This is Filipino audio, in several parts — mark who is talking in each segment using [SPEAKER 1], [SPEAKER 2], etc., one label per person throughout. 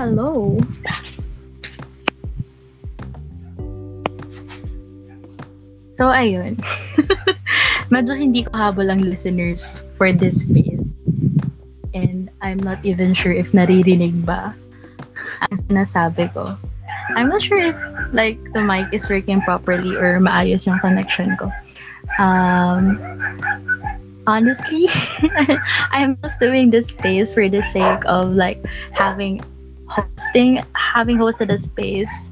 [SPEAKER 1] hello. So, ayun. Medyo hindi ko habol ang listeners for this space. And I'm not even sure if naririnig ba ang sinasabi ko. I'm not sure if like the mic is working properly or maayos yung connection ko. Um, honestly, I'm just doing this space for the sake of like having hosting, having hosted a space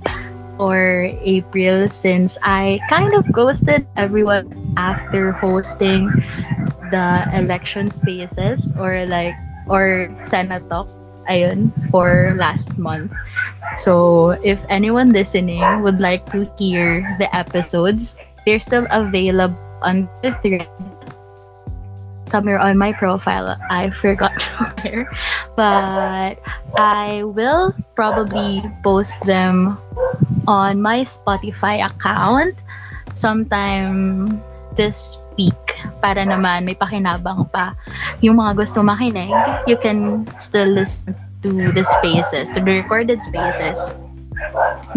[SPEAKER 1] or April since I kind of ghosted everyone after hosting the election spaces or like or Senate talk ayun for last month. So if anyone listening would like to hear the episodes, they're still available on the thread somewhere on my profile. I forgot where, but I will probably post them on my Spotify account sometime this week para naman may pakinabang pa. Yung mga gusto makinig you can still listen to the spaces to the recorded spaces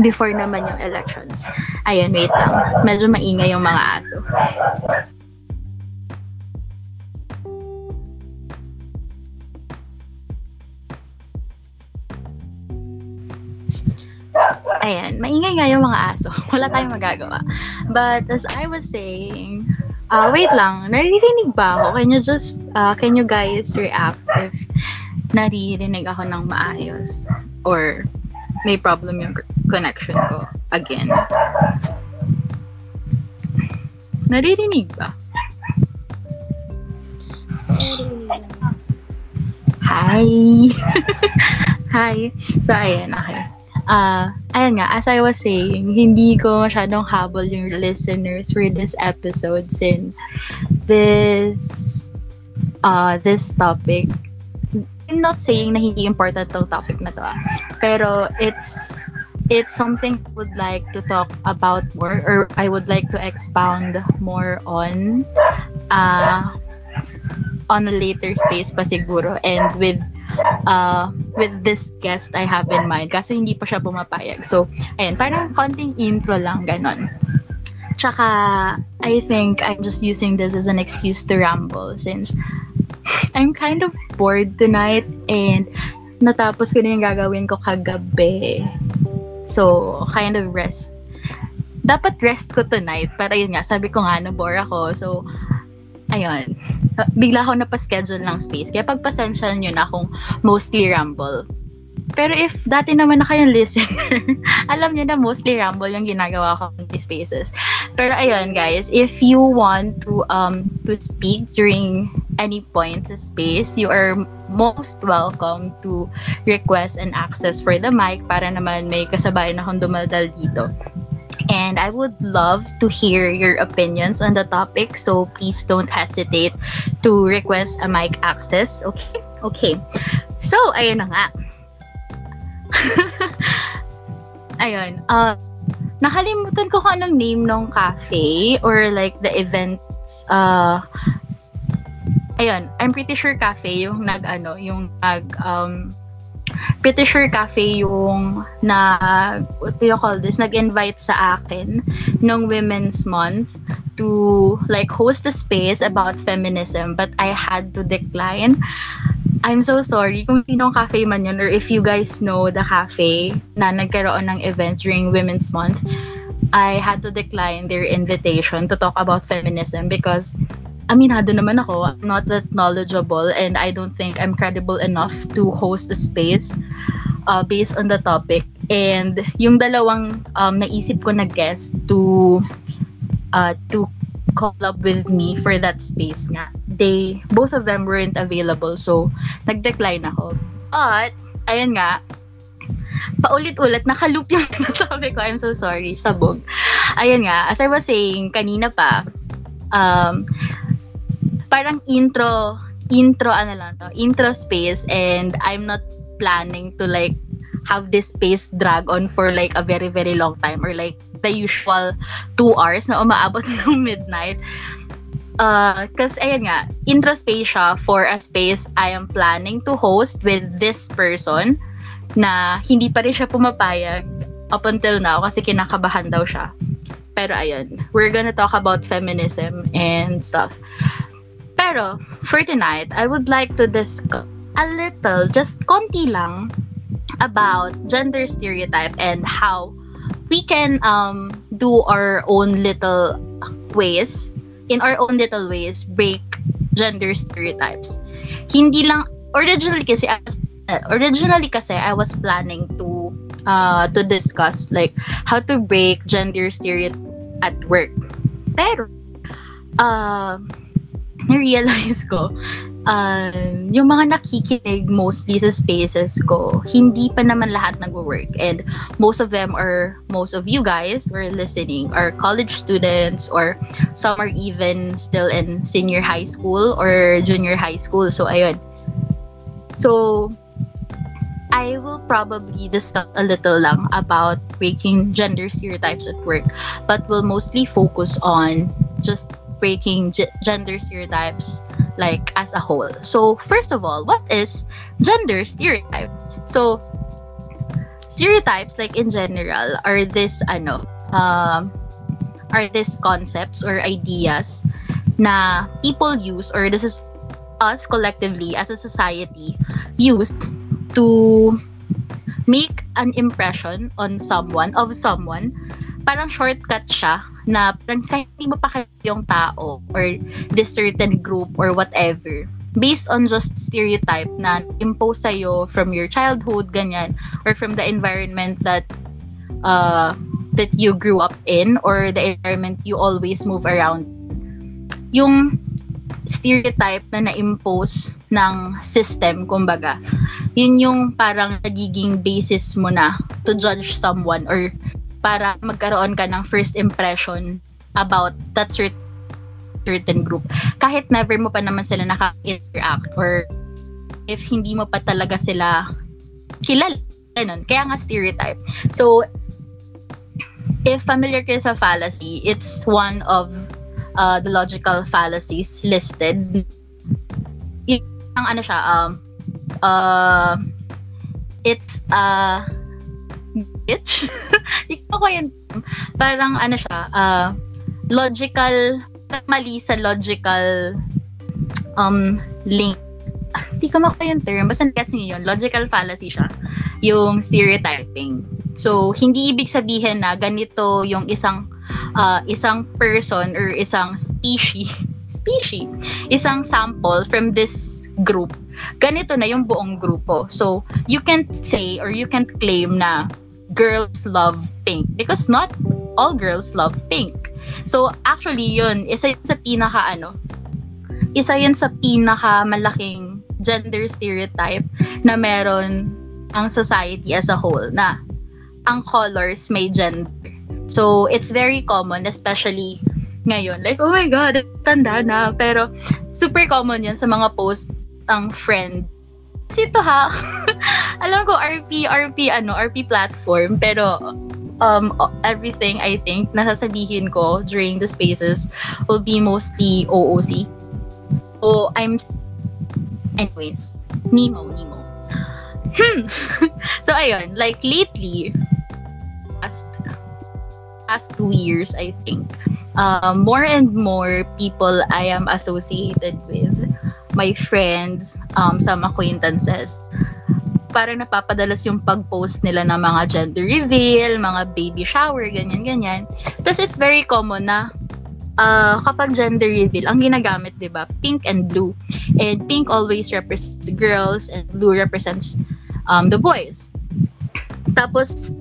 [SPEAKER 1] before naman yung elections. Ayun wait lang. Medyo maingay yung mga aso Ayan, maingay nga yung mga aso. Wala tayong magagawa. But as I was saying, uh, wait lang, naririnig ba ako? Can you just, uh, can you guys react if naririnig ako ng maayos? Or may problem yung connection ko again? Naririnig ba? Hi! Hi! So, ayan, okay uh, ayan nga, as I was saying, hindi ko masyadong habol yung listeners for this episode since this uh, this topic I'm not saying na hindi important tong topic na to ah. pero it's it's something I would like to talk about more or I would like to expound more on uh, on a later space pa siguro and with uh, with this guest I have in mind kasi hindi pa siya pumapayag. So, ayun, parang konting intro lang, ganon. Tsaka, I think I'm just using this as an excuse to ramble since I'm kind of bored tonight and natapos ko na yung gagawin ko kagabi. So, kind of rest. Dapat rest ko tonight. Pero yun nga, sabi ko nga, na-bore ako. So, ayun, bigla ako napaschedule ng space. Kaya pagpasensya nyo na kung mostly ramble. Pero if dati naman na kayong listener, alam niyo na mostly ramble yung ginagawa ko in these spaces. Pero ayun guys, if you want to um to speak during any point sa space, you are most welcome to request and access for the mic para naman may kasabayan akong dumaldal dito. And I would love to hear your opinions on the topic. So please don't hesitate to request a mic access. Okay? Okay. So, ayun na nga. ayun. Uh, nakalimutan ko kung anong name ng cafe or like the events uh, ayun, I'm pretty sure cafe yung nag ano, yung nag um pretty sure cafe yung na what do you call this? Nag-invite sa akin nung Women's Month to like host a space about feminism but I had to decline. I'm so sorry. Kung sinong cafe man yun or if you guys know the cafe na nagkaroon ng event during Women's Month I had to decline their invitation to talk about feminism because aminado naman ako, I'm not that knowledgeable and I don't think I'm credible enough to host a space uh, based on the topic. And yung dalawang um, naisip ko na guest to uh, to call up with me for that space nga. They, both of them weren't available so nag-decline ako. But, ayun nga, paulit-ulit, nakaloop yung sinasabi ko. I'm so sorry, sabog. Ayun nga, as I was saying kanina pa, um, parang intro, intro ano lang to, intro space and I'm not planning to like have this space drag on for like a very very long time or like the usual two hours na umaabot ng midnight. Uh, Kasi ayun nga, intro space siya for a space I am planning to host with this person na hindi pa rin siya pumapayag up until now kasi kinakabahan daw siya. Pero ayun, we're gonna talk about feminism and stuff. Pero, for tonight, I would like to discuss a little, just konti lang, about gender stereotype and how we can um, do our own little ways, in our own little ways, break gender stereotypes. Hindi lang, originally kasi, originally kasi I was planning to uh, to discuss like how to break gender stereotype at work. Pero, uh, na-realize ko, uh, yung mga nakikinig mostly sa spaces ko, hindi pa naman lahat nag-work. And most of them are, most of you guys who are listening are college students or some are even still in senior high school or junior high school. So, ayun. So, I will probably discuss a little lang about breaking gender stereotypes at work, but will mostly focus on just breaking g- gender stereotypes like as a whole. So, first of all, what is gender stereotype? So, stereotypes like in general are this ano um are these concepts or ideas na people use or this is us collectively as a society used to make an impression on someone, of someone, parang shortcut siya na parang kahit hindi mo pa yung tao or this certain group or whatever based on just stereotype na impose sa'yo from your childhood, ganyan, or from the environment that uh, that you grew up in or the environment you always move around. Yung stereotype na na-impose ng system, kumbaga. Yun yung parang nagiging basis mo na to judge someone or para magkaroon ka ng first impression about that certain group. Kahit never mo pa naman sila naka-interact or if hindi mo pa talaga sila kilala. Ganun. Kaya nga stereotype. So, if familiar kayo sa fallacy, it's one of uh, the logical fallacies listed. Yung ano siya, um, uh, it's a uh, bitch. Ikaw ko yun. Parang ano siya, uh, logical, mali sa logical um, link. Hindi ko makuha yung term. Basta gets niyo yun. Logical fallacy siya. Yung stereotyping. So, hindi ibig sabihin na ganito yung isang uh, isang person or isang species species, isang sample from this group, ganito na yung buong grupo. So, you can't say or you can't claim na girls love pink because not all girls love pink. So, actually, yun, isa yun sa pinaka, ano, isa yun sa pinaka malaking gender stereotype na meron ang society as a whole na ang colors may gender. So, it's very common, especially ngayon. Like, oh my God, tanda na. Pero, super common yun sa mga post ang friend. Kasi ito ha, alam ko RP, RP, ano, RP platform, pero um, everything I think nasasabihin ko during the spaces will be mostly OOC. So, I'm, anyways, Nemo, Nemo. Hmm. so, ayun, like lately, past past two years, I think, uh, more and more people I am associated with, my friends, um, some acquaintances, parang napapadalas yung pag-post nila ng mga gender reveal, mga baby shower, ganyan-ganyan. Tapos it's very common na uh, kapag gender reveal, ang ginagamit, di ba, pink and blue. And pink always represents girls and blue represents um, the boys. Tapos,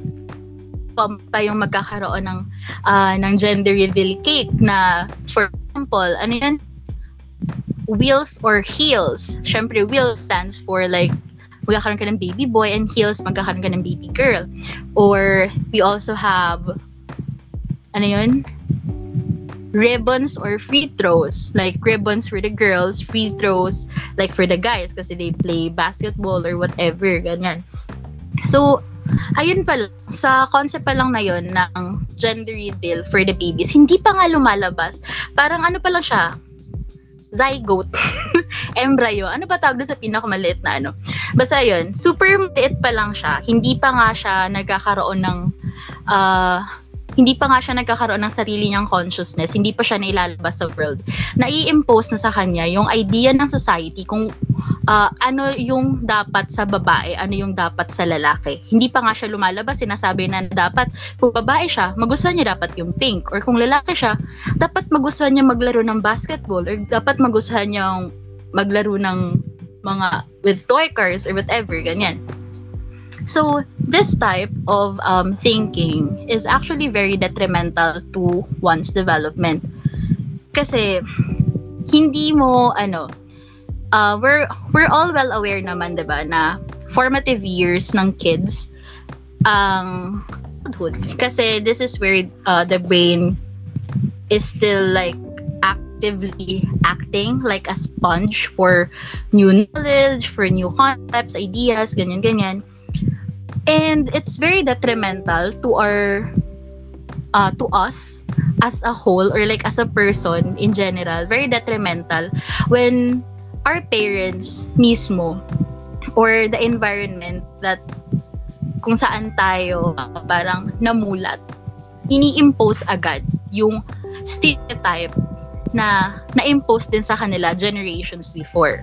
[SPEAKER 1] pa yung magkakaroon ng uh, ng gender reveal cake na for example, ano yan? Wheels or heels. Syempre, wheels stands for like magkakaroon ka ng baby boy and heels magkakaroon ka ng baby girl. Or we also have ano yun? ribbons or free throws. Like ribbons for the girls, free throws like for the guys kasi they play basketball or whatever, ganyan. So, ayun pa lang, sa concept pa lang na yon ng gender reveal for the babies, hindi pa nga lumalabas. Parang ano pa lang siya, zygote. embryo. Ano ba tawag doon sa pinakamaliit na ano? Basta yun, super maliit pa lang siya. Hindi pa nga siya nagkakaroon ng uh, hindi pa nga siya nagkakaroon ng sarili niyang consciousness, hindi pa siya nailalabas sa world. Nai-impose na sa kanya yung idea ng society kung uh, ano yung dapat sa babae, ano yung dapat sa lalaki. Hindi pa nga siya lumalabas, sinasabi na dapat kung babae siya, magustuhan niya dapat yung pink. Or kung lalaki siya, dapat magustuhan niya maglaro ng basketball or dapat magustuhan niya maglaro ng mga with toy cars or whatever, ganyan. So, this type of um, thinking is actually very detrimental to one's development. Kasi, hindi mo, ano, uh, we're, we're all well aware naman, di ba, na formative years ng kids, ang um, Kasi this is where uh, the brain is still like actively acting like a sponge for new knowledge, for new concepts, ideas, ganyan-ganyan. And it's very detrimental to our uh, to us as a whole or like as a person in general, very detrimental when our parents mismo or the environment that kung saan tayo parang namulat, ini-impose agad yung stereotype na na-impose din sa kanila generations before.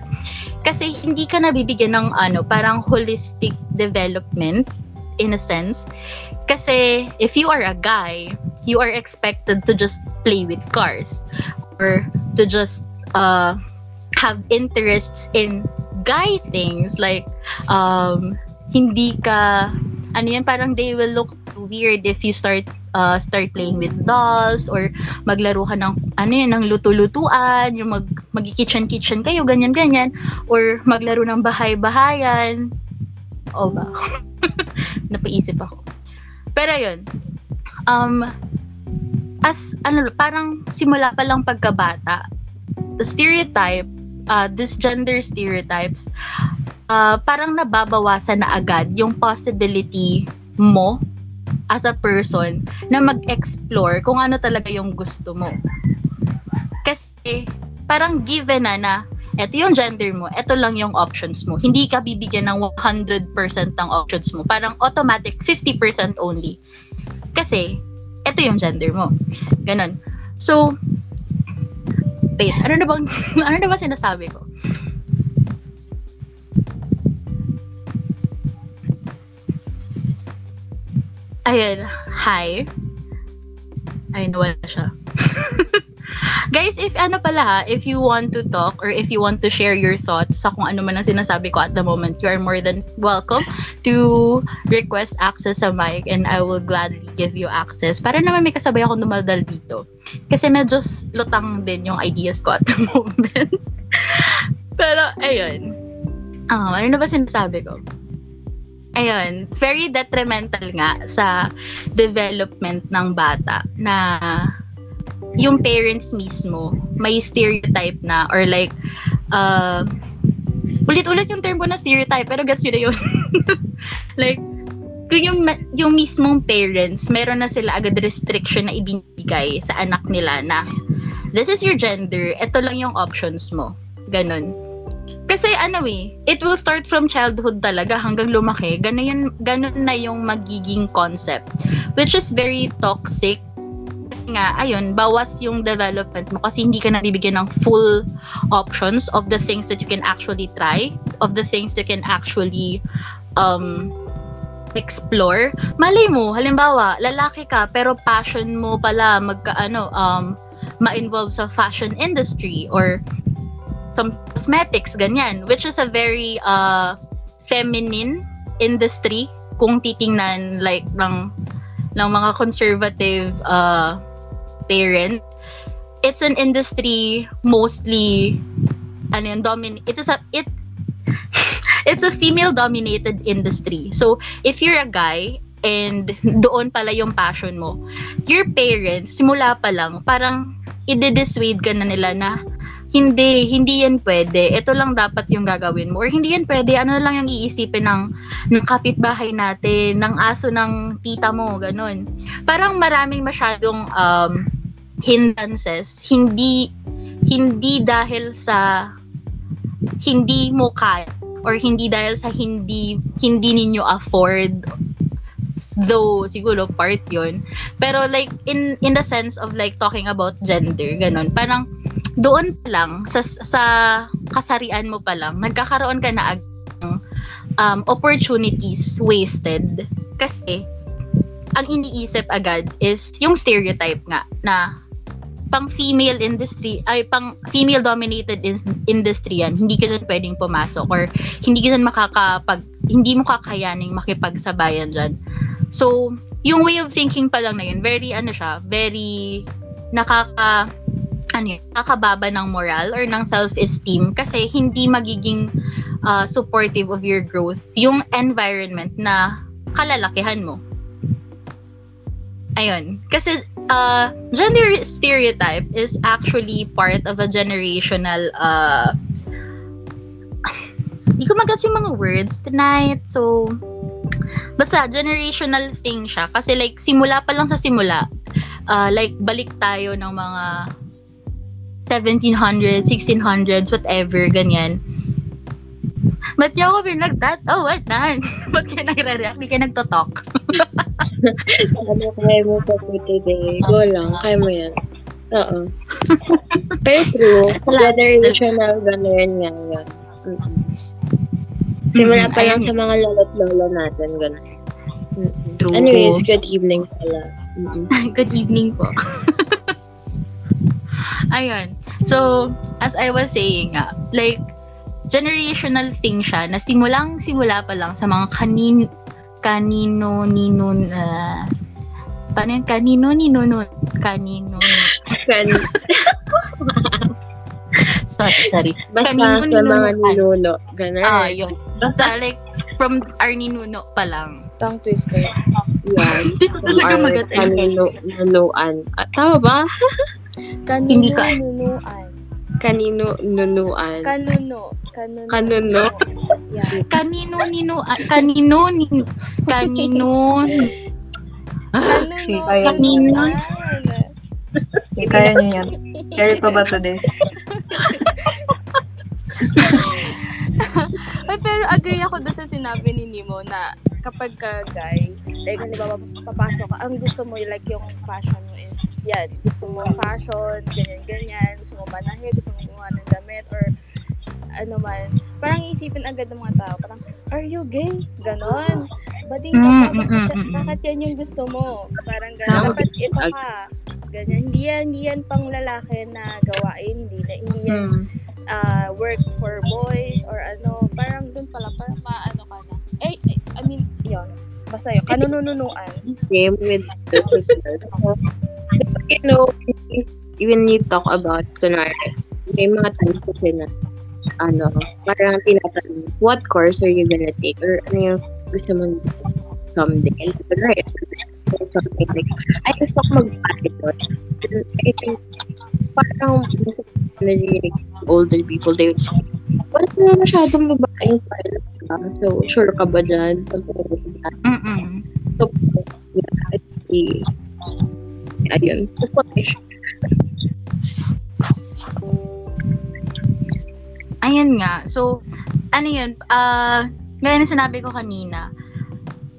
[SPEAKER 1] Kasi hindi ka nabibigyan ng ano, parang holistic development in a sense. Kasi if you are a guy, you are expected to just play with cars or to just uh, have interests in guy things like um, hindi ka ano yan parang they will look weird if you start uh, start playing with dolls or maglaro ka ng ano yun, ng luto-lutuan, yung mag magi-kitchen-kitchen kayo, ganyan-ganyan or maglaro ng bahay-bahayan. O ba? Napaisip ako. Pero yun, um, as, ano, parang simula pa lang pagkabata, the stereotype, uh, this gender stereotypes, uh, parang nababawasan na agad yung possibility mo as a person na mag-explore kung ano talaga yung gusto mo. Kasi parang given na na eto yung gender mo, eto lang yung options mo. Hindi ka bibigyan ng 100% ng options mo. Parang automatic 50% only. Kasi eto yung gender mo. Ganon. So, wait, ano na bang, ano na ba sinasabi ko? Ayun, hi. Ay, nawala siya. Guys, if ano pala if you want to talk or if you want to share your thoughts sa kung ano man ang sinasabi ko at the moment, you are more than welcome to request access sa mic and I will gladly give you access para naman may kasabay akong dumaldal dito. Kasi medyo lutang din yung ideas ko at the moment. Pero, ayun. Um, ano na ba sinasabi ko? ayun, very detrimental nga sa development ng bata na yung parents mismo may stereotype na or like uh, ulit-ulit yung term ko na stereotype pero gets yun na yun like kung yung, yung mismong parents meron na sila agad restriction na ibinigay sa anak nila na this is your gender, ito lang yung options mo. Ganon. Kasi ano eh, it will start from childhood talaga hanggang lumaki. Ganun, yun, ganun na yung magiging concept. Which is very toxic. Nga, ayun, bawas yung development mo kasi hindi ka nabibigyan ng full options of the things that you can actually try, of the things you can actually um, explore. Malay mo, halimbawa, lalaki ka pero passion mo pala magka ano um ma-involve sa fashion industry or some cosmetics, ganyan. Which is a very uh, feminine industry kung titingnan like ng ng mga conservative uh, parents. It's an industry mostly ano yun, domin it is a it it's a female dominated industry. So if you're a guy and doon pala yung passion mo, your parents simula pa lang parang i-dissuade ka na nila na hindi, hindi yan pwede. Ito lang dapat yung gagawin mo. Or hindi yan pwede. Ano lang yung iisipin ng, ng kapitbahay natin, ng aso ng tita mo, ganun. Parang maraming masyadong um, hindrances. Hindi, hindi dahil sa hindi mo kaya or hindi dahil sa hindi hindi ninyo afford. Though siguro part yon pero like in in the sense of like talking about gender ganun. Parang doon pa lang sa sa kasarian mo pa lang nagkakaroon ka na ng um, opportunities wasted. Kasi ang iniisip agad is yung stereotype nga na pang female industry ay pang female dominated in- industry yan. Hindi ka dyan pwedeng pumasok or hindi ka dyan makakapag hindi mo kakayaning makipagsabayan dyan. So yung way of thinking pa lang na yun very ano siya very nakaka ano yun, nakakababa ng moral or ng self-esteem kasi hindi magiging uh, supportive of your growth yung environment na kalalakihan mo. Ayun. Kasi uh, gender stereotype is actually part of a generational uh, hindi ko magats yung mga words tonight so basta generational thing siya. Kasi like simula pa lang sa simula uh, like balik tayo ng mga 1700s 1600s whatever ganyan Ba't niyo ako pinagtat? Oh, what na? Ba't ka nagre-react? Hindi ka nagtotalk.
[SPEAKER 2] ano kaya mo pa po today? Go lang. Kaya mo yan. Oo. Pero true. Generational ganun nga yan. Mm-hmm. Simula pa lang sa mga lolo't lolo natin, ganun. Mm-hmm.
[SPEAKER 1] True.
[SPEAKER 2] Anyways, good evening pala. Mm-hmm.
[SPEAKER 1] good evening po. Ayun. So, as I was saying nga, like, generational thing siya na simulang simula pa lang sa mga kanin kanino nino uh, paano yun? kanino nino no, kanino
[SPEAKER 2] kan
[SPEAKER 1] sorry sorry.
[SPEAKER 2] Basta kanino, sa mga ninuno ganun.
[SPEAKER 1] Ah yun. Basta like from our ninuno pa lang.
[SPEAKER 2] Tongue twister. Yes from our kanino nunuan ah, tama ba?
[SPEAKER 3] Kanino nunuan
[SPEAKER 2] kanino nunuan
[SPEAKER 3] kanuno. Kanuno.
[SPEAKER 2] Kanuno?
[SPEAKER 3] Yeah.
[SPEAKER 1] kanino nino kanino ni kanino
[SPEAKER 3] kanuno.
[SPEAKER 1] Kanino
[SPEAKER 4] Hindi kaya niyo yan. Carry pa ba today?
[SPEAKER 3] Ay, pero agree ako doon sa sinabi ni Nemo na kapag ka guy, like, halimbawa, papasok ka, ang gusto mo, like, yung fashion mo is, yan, gusto mo fashion, ganyan-ganyan, gusto mo manahe, gusto mo gumawa ng damit, or ano man, parang isipin agad ng mga tao, parang, are you gay? Ganon. Bading ka,
[SPEAKER 1] Mm, mm, mm,
[SPEAKER 3] bakit yan yung gusto mo? Parang ganon, dapat ito ka. Ganyan. Hindi yan, hindi yan pang lalaki na gawain, hindi, na, hindi yan
[SPEAKER 4] Hmm.
[SPEAKER 3] uh, work for boys or ano, parang dun pala, parang maano ka na. Eh, eh, I mean, yun. Basta yun, kanunununuan.
[SPEAKER 2] same with the. You know, when you talk about, kunwari, may mga times kasi na, ano, parang tinatanong, what course are you gonna take? Or ano yung gusto mong someday? Kunwari, something like, ay, gusto ko mag-pilot. I think, parang, narinig older people, they would say, wala na masyadong babaeng pilot ka. So, sure ka ba dyan? Something like that.
[SPEAKER 1] Mm-mm.
[SPEAKER 2] So, yeah, I see. Ayun.
[SPEAKER 1] Ayan nga. So, ano yun, uh, gaya na sinabi ko kanina,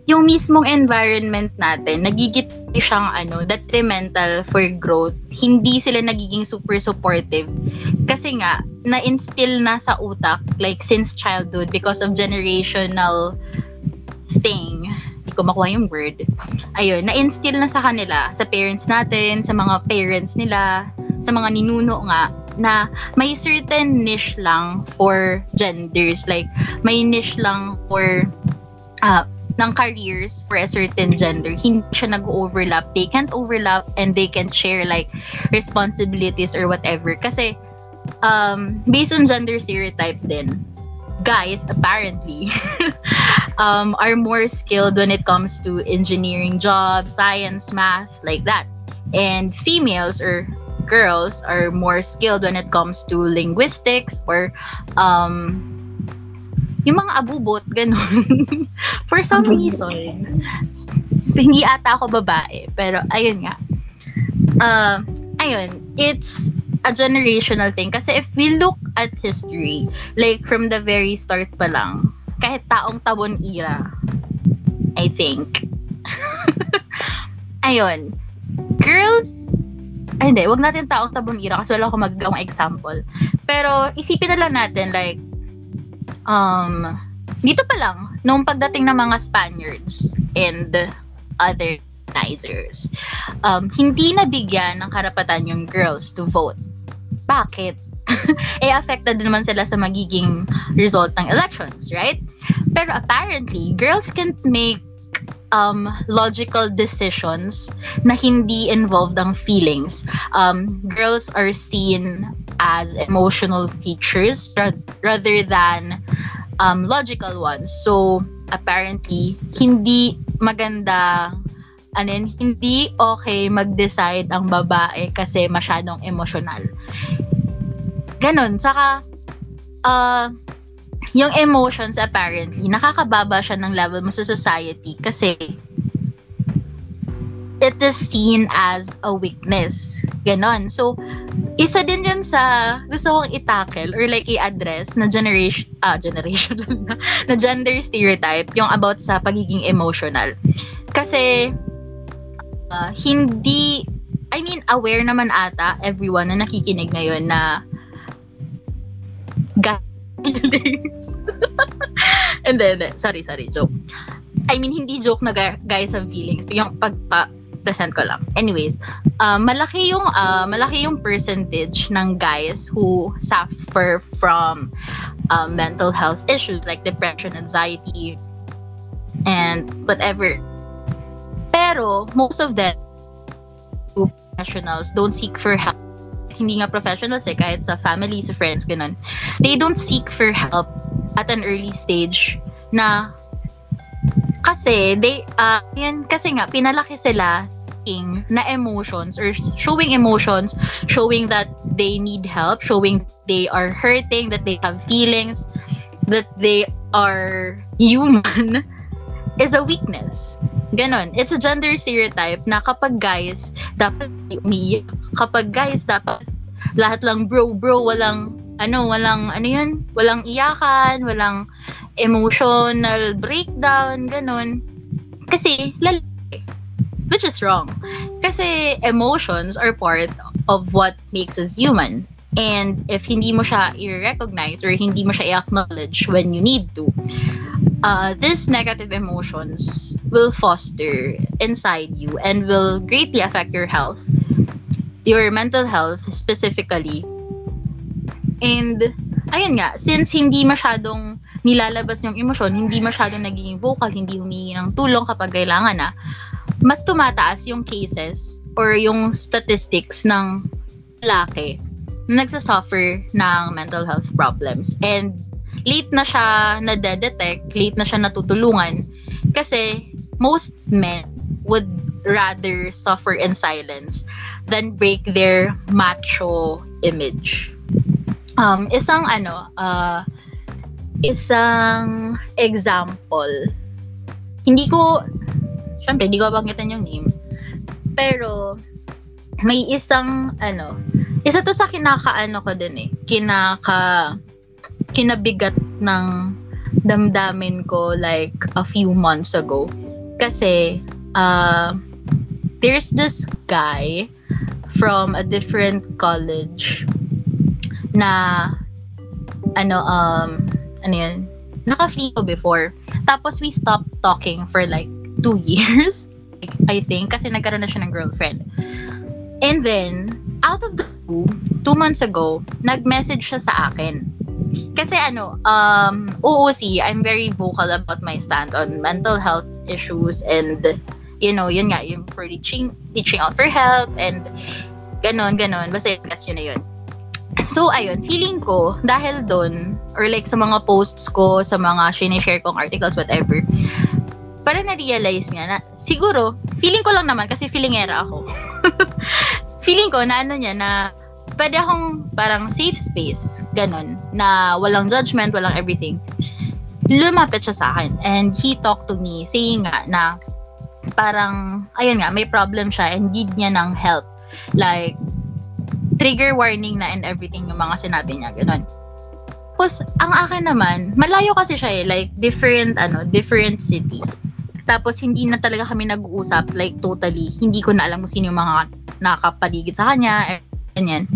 [SPEAKER 1] yung mismong environment natin, nagigit siyang ano, detrimental for growth. Hindi sila nagiging super supportive. Kasi nga, na-instill na sa utak, like since childhood, because of generational thing. Hindi ko makuha yung word. Ayun, na-instill na sa kanila, sa parents natin, sa mga parents nila, sa mga ninuno nga, na may certain niche lang for genders. Like, may niche lang for uh, ng careers for a certain gender. Hindi siya nag-overlap. They can't overlap and they can share like responsibilities or whatever. Kasi, um, based on gender stereotype din, guys apparently um, are more skilled when it comes to engineering jobs, science, math, like that. And females or girls are more skilled when it comes to linguistics or um, yung mga abubot, ganun. For some reason, hindi ata ako babae. Pero, ayun nga. Uh, ayun, it's a generational thing. Kasi if we look at history, like from the very start pa lang, kahit taong tabon era, I think. Ayun. Girls, ay hindi, wag natin taong tabon era kasi wala akong magagawang example. Pero isipin na lang natin like, um, dito pa lang, nung pagdating ng mga Spaniards and other colonizers, um, hindi nabigyan ng karapatan yung girls to vote. Bakit? eh, affected din naman sila sa magiging result ng elections, right? Pero apparently, girls can't make um, logical decisions na hindi involved ang feelings. Um, girls are seen as emotional creatures ra- rather than um, logical ones. So, apparently, hindi maganda ano yun, hindi okay mag-decide ang babae kasi masyadong emotional. Ganon. Saka, uh, yung emotions apparently, nakakababa siya ng level mo sa society kasi it is seen as a weakness. Ganon. So, isa din yun sa gusto kong itackle or like i-address na generation, ah, generational na, na gender stereotype, yung about sa pagiging emotional. Kasi, uh, hindi, I mean, aware naman ata everyone na nakikinig ngayon na feelings. And then, sorry, sorry, joke. I mean, hindi joke na guys have feelings. Yung pagpa present ko lang. Anyways, uh, malaki yung uh, malaki yung percentage ng guys who suffer from uh, mental health issues like depression, anxiety, and whatever. Pero most of them professionals don't seek for help hindi nga professionals eh, kahit sa family, sa friends, ganun. They don't seek for help at an early stage na kasi they uh, yan kasi nga pinalaki sila na emotions or showing emotions showing that they need help showing they are hurting that they have feelings that they are human is a weakness. Ganon. It's a gender stereotype na kapag guys dapat umiiyak. Kapag guys dapat lahat lang bro bro walang ano walang ano yun? Walang iyakan walang emotional breakdown ganon. Kasi lalaki. Which is wrong. Kasi emotions are part of what makes us human and if hindi mo siya i-recognize or hindi mo siya i-acknowledge when you need to uh, these negative emotions will foster inside you and will greatly affect your health your mental health specifically. And, ayun nga, since hindi masyadong nilalabas yung emosyon, hindi masyadong nagiging vocal, hindi humingi ng tulong kapag kailangan na, mas tumataas yung cases or yung statistics ng lalaki nagsasuffer ng mental health problems. And late na siya na-detect, late na siya natutulungan kasi most men would rather suffer in silence than break their macho image. Um, isang ano, uh, isang example. Hindi ko, syempre, hindi ko banggitan yung name. Pero, may isang, ano, isa to sa kinakaano ko din eh. Kinaka, kinabigat ng damdamin ko like a few months ago. Kasi, uh, there's this guy from a different college na ano um ano yun naka-free ko before tapos we stopped talking for like two years I think kasi nagkaroon na siya ng girlfriend and then out of the blue two months ago nag-message siya sa akin kasi ano um OOC I'm very vocal about my stand on mental health issues and you know, yun nga, yung for reaching, reaching out for help and ganon, ganon. Basta gets yun na yun. So, ayun, feeling ko, dahil doon, or like sa mga posts ko, sa mga sinishare kong articles, whatever, parang na-realize nga na, siguro, feeling ko lang naman, kasi feelingera ako. feeling ko na ano niya, na pwede akong parang safe space, ganon, na walang judgment, walang everything. Lumapit siya sa akin, and he talked to me, saying nga na, parang, ayun nga, may problem siya and need niya ng help. Like, trigger warning na and everything yung mga sinabi niya, ganun. Tapos, ang akin naman, malayo kasi siya eh, like, different, ano, different city. Tapos, hindi na talaga kami nag-uusap, like, totally. Hindi ko na alam kung sino yung mga nakapaligid sa kanya, ganyan.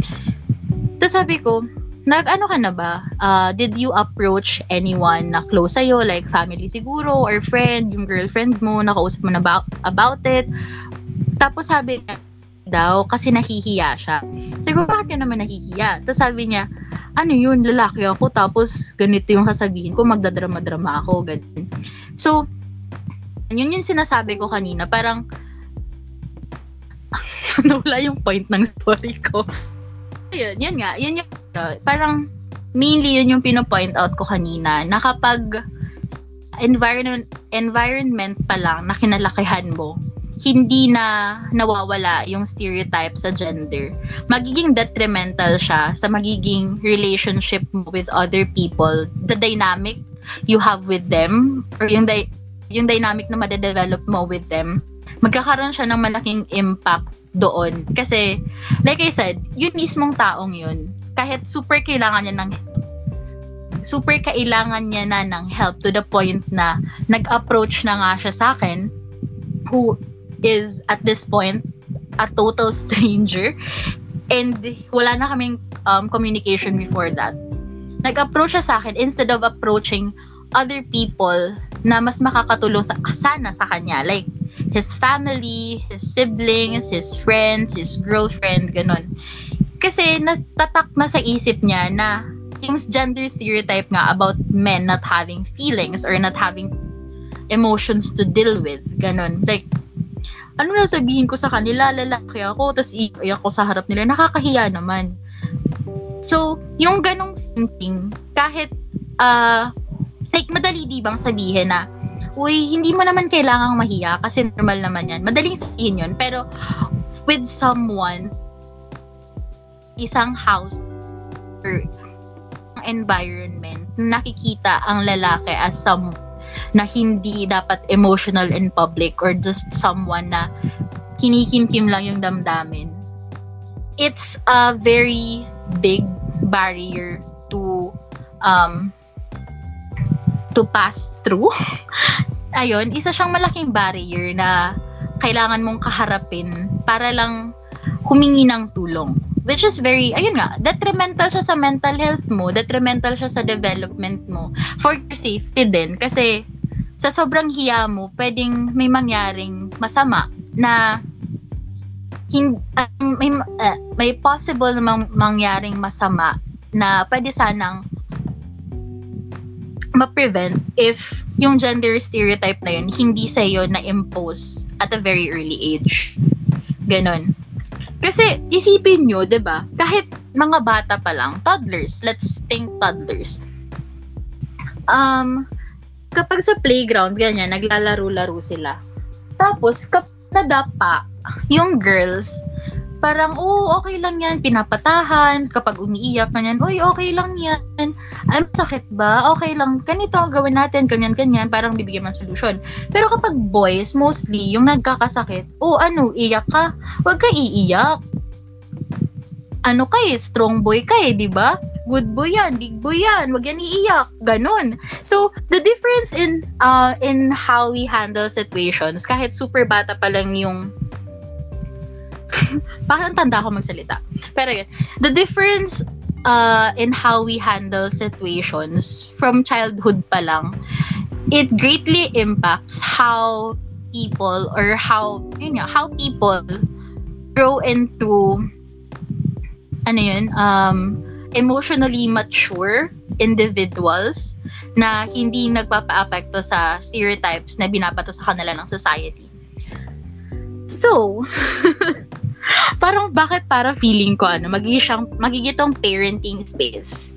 [SPEAKER 1] Tapos sabi ko, nag-ano ka na ba? Uh, did you approach anyone na close sa'yo, like family siguro, or friend, yung girlfriend mo, nakausap mo na ba about it? Tapos sabi niya, daw kasi nahihiya siya. Sabi ko, bakit ka naman nahihiya? Tapos sabi niya, ano yun, lalaki ako, tapos ganito yung sasabihin ko, magdadrama-drama ako, ganyan. So, yun yung sinasabi ko kanina, parang, nawala yung point ng story ko. Ayun, yun nga, yun yung, uh, parang, mainly yun yung pinopoint out ko kanina, na kapag environment, environment pa lang na kinalakihan mo, hindi na nawawala yung stereotype sa gender. Magiging detrimental siya sa magiging relationship mo with other people, the dynamic you have with them, or yung, di- yung dynamic na madedevelop mo with them, magkakaroon siya ng malaking impact doon. Kasi, like I said, yun mismong taong yun, kahit super kailangan niya ng super kailangan niya na ng help to the point na nag-approach na nga siya sa akin who is at this point a total stranger and wala na kaming um, communication before that. Nag-approach siya sa akin instead of approaching other people na mas makakatulong sa, sana sa kanya. Like, his family, his siblings, his friends, his girlfriend, ganun. Kasi natatak na sa isip niya na yung gender stereotype nga about men not having feelings or not having emotions to deal with. Ganun. Like, ano na sabihin ko sa kanila, lalaki ako, tapos iiyak ko sa harap nila, nakakahiya naman. So, yung ganong thinking, kahit, uh, like, madali di bang sabihin na, uy, hindi mo naman kailangang mahiya kasi normal naman yan. Madaling sabihin yun. Pero, with someone, isang house, or environment, nakikita ang lalaki as some na hindi dapat emotional in public or just someone na kinikimkim lang yung damdamin. It's a very big barrier to um to pass through. Ayun, isa siyang malaking barrier na kailangan mong kaharapin para lang humingi ng tulong. Which is very, ayun nga, detrimental siya sa mental health mo, detrimental siya sa development mo, for your safety din. Kasi sa sobrang hiya mo, pwedeng may mangyaring masama na hin, uh, may, uh, may possible na mangyaring masama na pwede sanang ma-prevent if yung gender stereotype na yun hindi sa iyo na-impose at a very early age. Ganon. Kasi isipin nyo, 'di ba? Kahit mga bata pa lang, toddlers, let's think toddlers. Um, kapag sa playground, ganyan, naglalaro-laro sila. Tapos, kapag nadapa, yung girls, parang, oh, okay lang yan, pinapatahan, kapag umiiyak na yan, uy, okay lang yan, ano, sakit ba? Okay lang, ganito, gawin natin, ganyan, ganyan, parang bibigyan ng solusyon. Pero kapag boys, mostly, yung nagkakasakit, oh, ano, iyak ka, huwag ka iiyak. Ano ka eh, strong boy ka eh, di ba? Good boy yan, big boy yan, wag yan iiyak, ganun. So, the difference in uh, in how we handle situations, kahit super bata pa lang yung Bakit ang tanda ko magsalita? Pero yun, the difference uh, in how we handle situations from childhood pa lang, it greatly impacts how people or how, yun nga, how people grow into ano yun, um, emotionally mature individuals na hindi nagpapa-apekto sa stereotypes na binabato sa kanila ng society. So, parang bakit para feeling ko ano, magiging siyang magiging tong parenting space.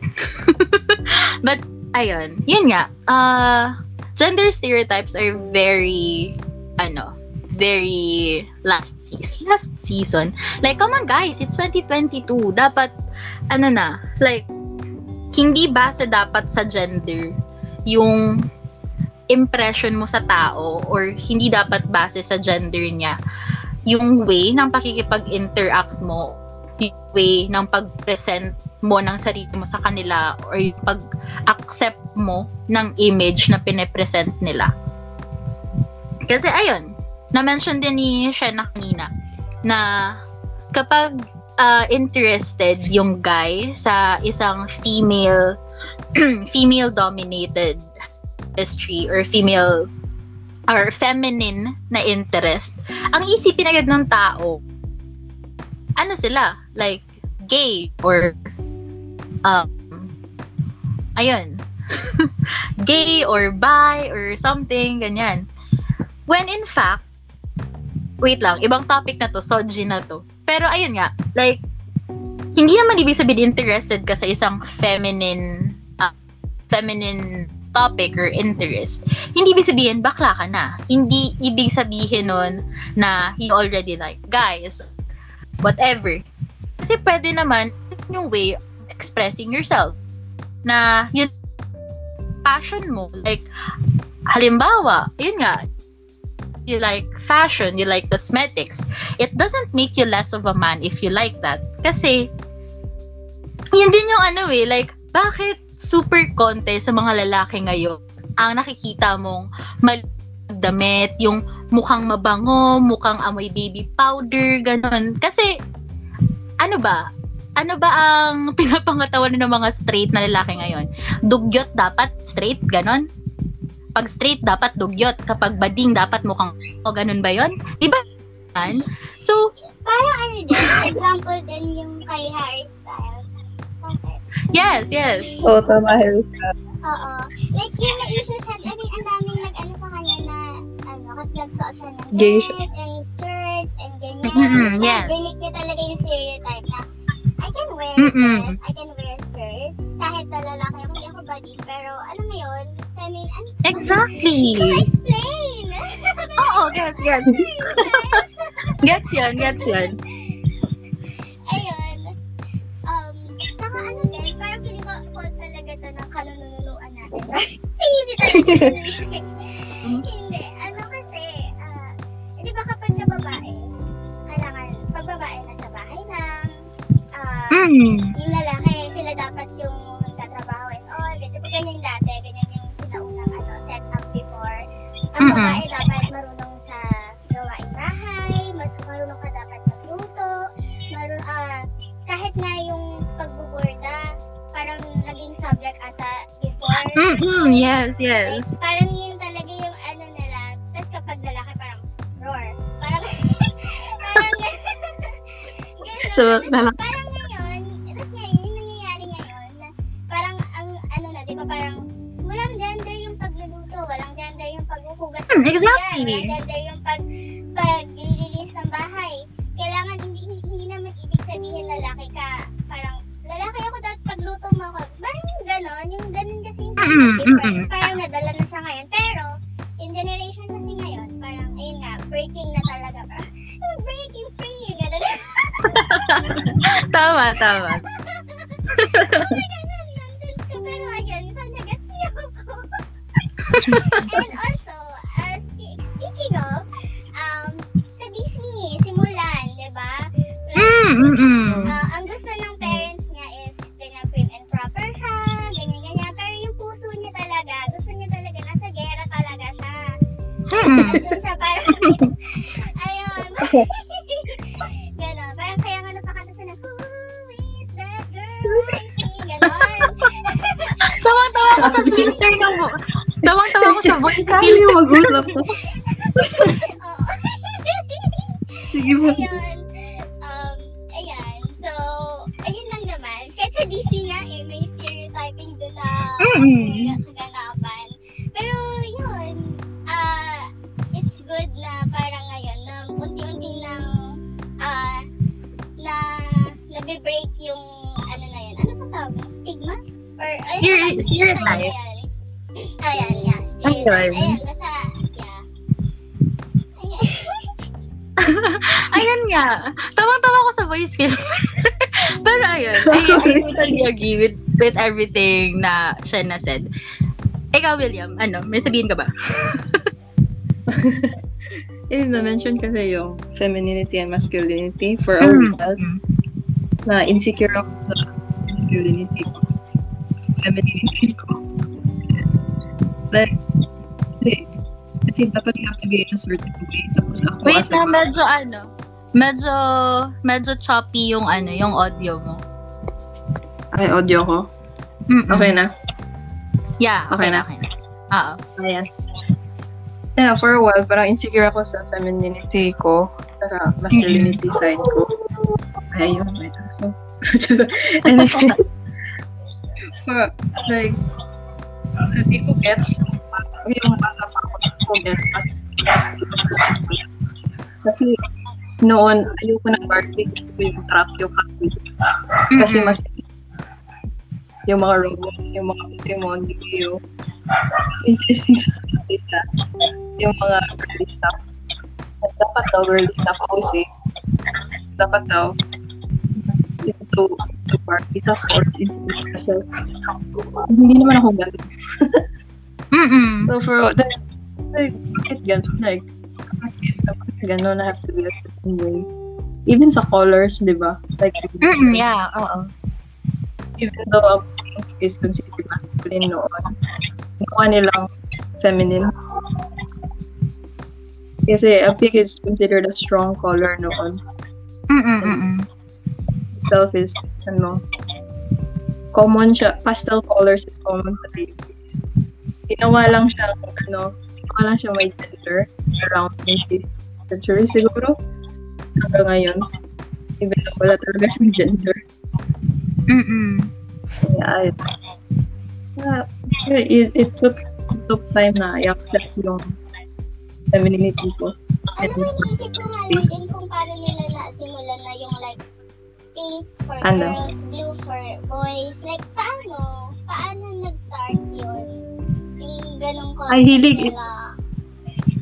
[SPEAKER 1] But ayun, yun nga. Uh, gender stereotypes are very ano, very last season. Last season. Like, come on guys, it's 2022. Dapat ano na, like hindi base dapat sa gender yung impression mo sa tao or hindi dapat base sa gender niya yung way ng pakikipag-interact mo, yung way ng pag-present mo ng sarili mo sa kanila or yung pag-accept mo ng image na pine-present nila. Kasi ayun, na-mention din ni Shena kanina na kapag uh, interested yung guy sa isang female female dominated industry or female or feminine na interest, ang isipin agad ng tao, ano sila? Like, gay or um, ayun, gay or bi or something, ganyan. When in fact, wait lang, ibang topic na to, soji na to. Pero ayun nga, like, hindi naman ibig sabihin interested ka sa isang feminine uh, feminine topic or interest, hindi ibig sabihin bakla ka na. Hindi ibig sabihin nun na you already like guys, whatever. Kasi pwede naman yung way of expressing yourself na yun passion mo. Like, halimbawa, yun nga, you like fashion, you like cosmetics. It doesn't make you less of a man if you like that. Kasi, yun din yung ano eh, like, bakit super konti sa mga lalaki ngayon ang nakikita mong mal damit, yung mukhang mabango, mukhang amoy baby powder, ganun. Kasi, ano ba? Ano ba ang pinapangatawan ng mga straight na lalaki ngayon? Dugyot dapat straight, ganun? Pag straight, dapat dugyot. Kapag bading, dapat mukhang o ganun ba yon? Di ba? So,
[SPEAKER 5] Parang ano din, example din yung kay Harry Styles. Okay.
[SPEAKER 1] Yes, yes.
[SPEAKER 4] Oo, oh, tama, Harry Styles.
[SPEAKER 5] Oo. Like, yung na-issue siya, I mean, ang daming nag-ano sa kanya na, ano, kasi nagsuot siya ng dress and skirts and ganyan.
[SPEAKER 1] Mhm,
[SPEAKER 5] Tapos,
[SPEAKER 1] yes.
[SPEAKER 5] Brinit niya talaga yung stereotype na, I can wear
[SPEAKER 1] Mm-mm.
[SPEAKER 5] dress, I can wear skirts, kahit na lalaki ako, hindi ako body, pero, alam mo yun, I mean, ano,
[SPEAKER 1] Exactly.
[SPEAKER 5] explain!
[SPEAKER 1] Oo, gets, gets. Gets yun, gets yun.
[SPEAKER 5] Kanununuan natin. Sinisi talaga siya. Hindi. Ano kasi, ah, di ba kapag sa babae, kailangan, pag babae nasa bahay lang, ah,
[SPEAKER 1] Mm.
[SPEAKER 5] yung lalaki, sila dapat yung tatrabaho and all. Ganyan, diba ganyan dati, ganyan yung sinaunang ano, set up before. Ang babae dapat marunong sa gawaing bahay, mar- marunong ka dapat magluto, marunong, ah, kahit nga yung pagbuborda, parang naging subject ata
[SPEAKER 1] Mm-mm, yes, yes.
[SPEAKER 5] Like, parang yun talaga yung ano nila. Tapos kapag lalaki, parang roar. Parang, parang, ganun.
[SPEAKER 4] So, lalaki.
[SPEAKER 5] parang ngayon, tapos ngayon, yung nangyayari ngayon, na parang ang ano na, di ba, parang walang gender yung pagluluto, walang gender yung paghuhugas ng
[SPEAKER 1] exactly.
[SPEAKER 5] walang gender yung pag, paglilinis ng bahay. Kailangan, hindi, hindi naman ibig sabihin lalaki ka,
[SPEAKER 1] Mm-mm, mm-mm.
[SPEAKER 5] Parang nadala na siya ngayon. Pero, in generation kasi ngayon, parang, ayun nga, breaking na talaga. Parang, breaking free, ganon.
[SPEAKER 1] Tama, tama.
[SPEAKER 5] oh my God, nonsense ko. Pero ayun, sana gets niyo ako.
[SPEAKER 1] agree with with everything na siya na said. Ikaw, William, ano, may sabihin ka ba?
[SPEAKER 4] eh, na-mention kasi yung femininity and masculinity for a
[SPEAKER 1] Mm.
[SPEAKER 4] while na insecure ako sa masculinity ko. Femininity ko. like, kasi, kasi dapat you have to be in a certain way. Tapos ako
[SPEAKER 1] Wait na, medyo ano, medyo, medyo choppy yung ano, yung audio mo.
[SPEAKER 4] Ay, audio ko.
[SPEAKER 1] Mm-mm.
[SPEAKER 4] Okay na.
[SPEAKER 1] Yeah, okay,
[SPEAKER 4] Okay
[SPEAKER 1] na. Okay na. Oo.
[SPEAKER 4] Ayan. Yeah, for a while, parang insecure ako sa femininity ko, sa masculinity side ko. Ay, ayun, may aso. Anyways, for, like, hindi ko gets, yung bata pa ako, hindi ko gets. Kasi, noon, ayoko ng Barbie, yung track yung Barbie. Kasi mas yung mga robots, yung mga Pokemon, Yu-Gi-Oh! Interesting sa kanila yung mga girly stuff. At dapat daw girly stuff kasi dapat daw into to party sa force into yourself. Hindi naman ako ganun.
[SPEAKER 1] Mm-mm.
[SPEAKER 4] So for that, like, bakit ganun? Like, ganun na have to be a certain way? Even sa colors, di ba? Like,
[SPEAKER 1] Mm-mm, yeah, oo.
[SPEAKER 4] Even though a pink is considered masculine noon, ginawa nilang feminine. Kasi a pink is considered a strong color noon.
[SPEAKER 1] Mm-mm, mm-mm.
[SPEAKER 4] Itself is, ano, common siya, pastel colors is common sa baby. Ginawa lang siya, ano, ginawa lang siya may gender around 20th century siguro. Hanggang ngayon. Even though wala talaga siyang gender.
[SPEAKER 1] Mm-mm.
[SPEAKER 4] Yeah, it, yeah, it, it took it took time na i-accept yung femininity ko.
[SPEAKER 5] Alam mo, naisip ko nga lang din kung paano nila nasimulan na yung like pink for
[SPEAKER 4] Ano?
[SPEAKER 5] girls, blue for boys. Like, paano? Paano nag-start yun? Yung ganong concept
[SPEAKER 4] Ay, hilig.
[SPEAKER 5] nila.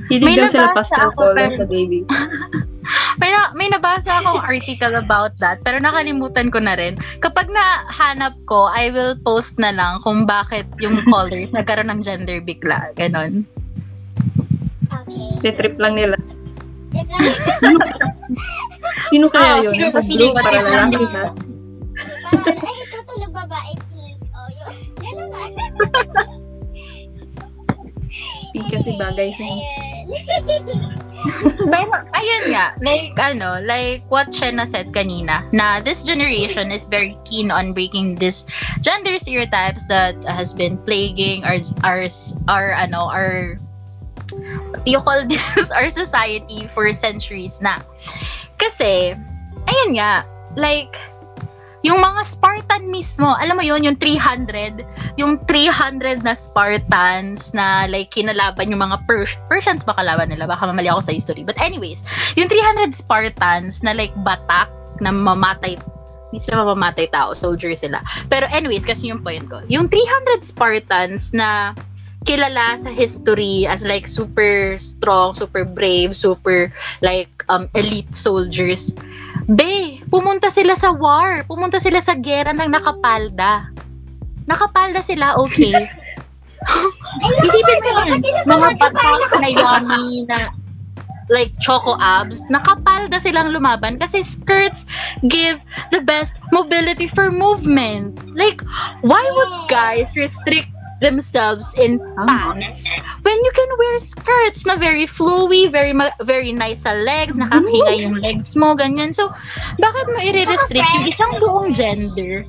[SPEAKER 4] Hindi
[SPEAKER 1] May
[SPEAKER 4] daw sila pastel
[SPEAKER 1] ako,
[SPEAKER 4] color
[SPEAKER 1] pero-
[SPEAKER 4] sa baby.
[SPEAKER 1] May, na, may nabasa akong article about that, pero nakalimutan ko na rin. Kapag nahanap ko, I will post na lang kung bakit yung colors nagkaroon ng gender bigla. Ganon.
[SPEAKER 5] Okay.
[SPEAKER 4] Trip lang nila. Sino kaya
[SPEAKER 1] Ah,
[SPEAKER 4] yun?
[SPEAKER 1] sino ba feeling ko
[SPEAKER 4] para
[SPEAKER 1] trip lang
[SPEAKER 4] lalaki.
[SPEAKER 5] Parang, ay, tutulog babae pink. Oh, yun. Ganun ba?
[SPEAKER 4] Pink kasi bagay sa
[SPEAKER 5] Ayan.
[SPEAKER 1] Pero, ayun nga, like, ano, like what Shenna said kanina, na this generation is very keen on breaking this gender stereotypes that has been plaguing our, our, our, ano, our, you call this, our society for centuries na. Kasi, ayun nga, like, yung mga Spartan mismo, alam mo yun, yung 300, yung 300 na Spartans na like kinalaban yung mga Pers- Persians ba kalaban nila? Baka mamali ako sa history. But anyways, yung 300 Spartans na like batak na mamatay hindi sila mamamatay tao, soldier sila. Pero anyways, kasi yung point ko. Yung 300 Spartans na kilala sa history as like super strong, super brave, super like um elite soldiers. Be, pumunta sila sa war. Pumunta sila sa gera ng nakapalda. Nakapalda sila, okay. Isipin mo yun, mga batak na yummy na like choco abs, nakapalda silang lumaban kasi skirts give the best mobility for movement. Like, why would guys restrict themselves in pants when you can wear skirts na very flowy, very ma- very nice sa legs, nakakahinga yung legs mo, ganyan. So, bakit mo i-restrict yung isang buong gender?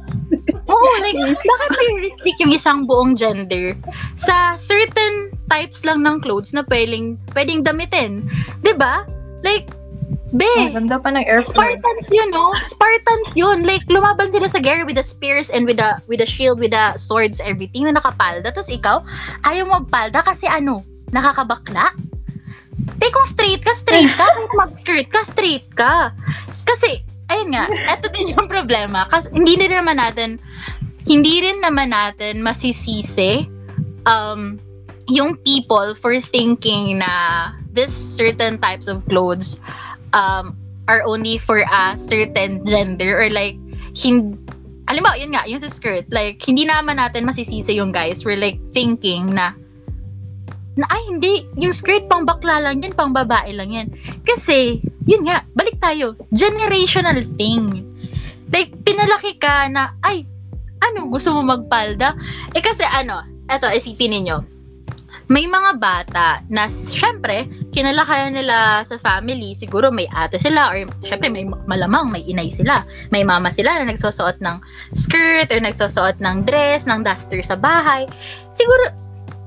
[SPEAKER 1] Oo, like, bakit mo i-restrict yung isang buong gender sa certain types lang ng clothes na pwedeng, pwedeng damitin? 'Di ba? Like, be,
[SPEAKER 4] Ang ganda pa ng airplane.
[SPEAKER 1] Spartans yun, no? Spartans yun. Like, lumaban sila sa guerra with the spears and with the, with the shield, with the swords, everything na nakapalda. Tapos ikaw, ayaw mo magpalda kasi ano, nakakabakla? Te, kung straight ka, straight ka. Kung mag-skirt ka, straight ka. Kasi, ayun nga, eto din yung problema. Kasi hindi rin naman natin, hindi rin naman natin masisisi um, yung people for thinking na this certain types of clothes um, are only for a certain gender or like hin alam mo, yun nga, yung sa skirt, like, hindi naman natin masisisi yung guys. We're like thinking na na ay hindi, yung skirt pang bakla lang yan, pang babae lang yan. Kasi, yun nga, balik tayo, generational thing. Like, pinalaki ka na, ay, ano, gusto mo magpalda? Eh kasi ano, eto, isipin ninyo, may mga bata na syempre kinalakayan nila sa family siguro may ate sila or syempre may malamang may inay sila. May mama sila na nagsusuot ng skirt or nagsusuot ng dress ng duster sa bahay. Siguro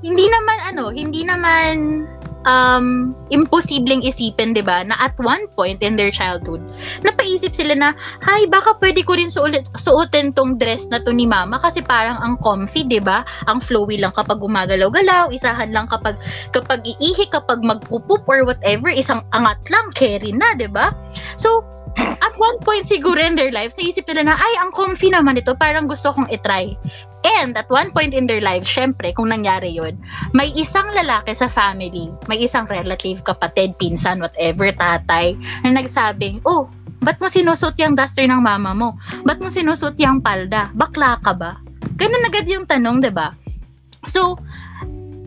[SPEAKER 1] hindi naman ano hindi naman um, imposibleng isipin, di ba, na at one point in their childhood, napaisip sila na, hay, baka pwede ko rin suulit, suotin tong dress na to ni mama kasi parang ang comfy, di ba? Ang flowy lang kapag gumagalaw-galaw, isahan lang kapag, kapag iihi, kapag magpupup or whatever, isang angat lang, carry na, di ba? So, at one point siguro in their lives, naisip nila na, ay, ang comfy naman ito, parang gusto kong itry. And at one point in their lives, syempre, kung nangyari yun, may isang lalaki sa family, may isang relative, kapatid, pinsan, whatever, tatay, na nagsabing, oh, ba't mo sinusot yung duster ng mama mo? Ba't mo sinusot yung palda? Bakla ka ba? Ganun agad yung tanong, ba? So,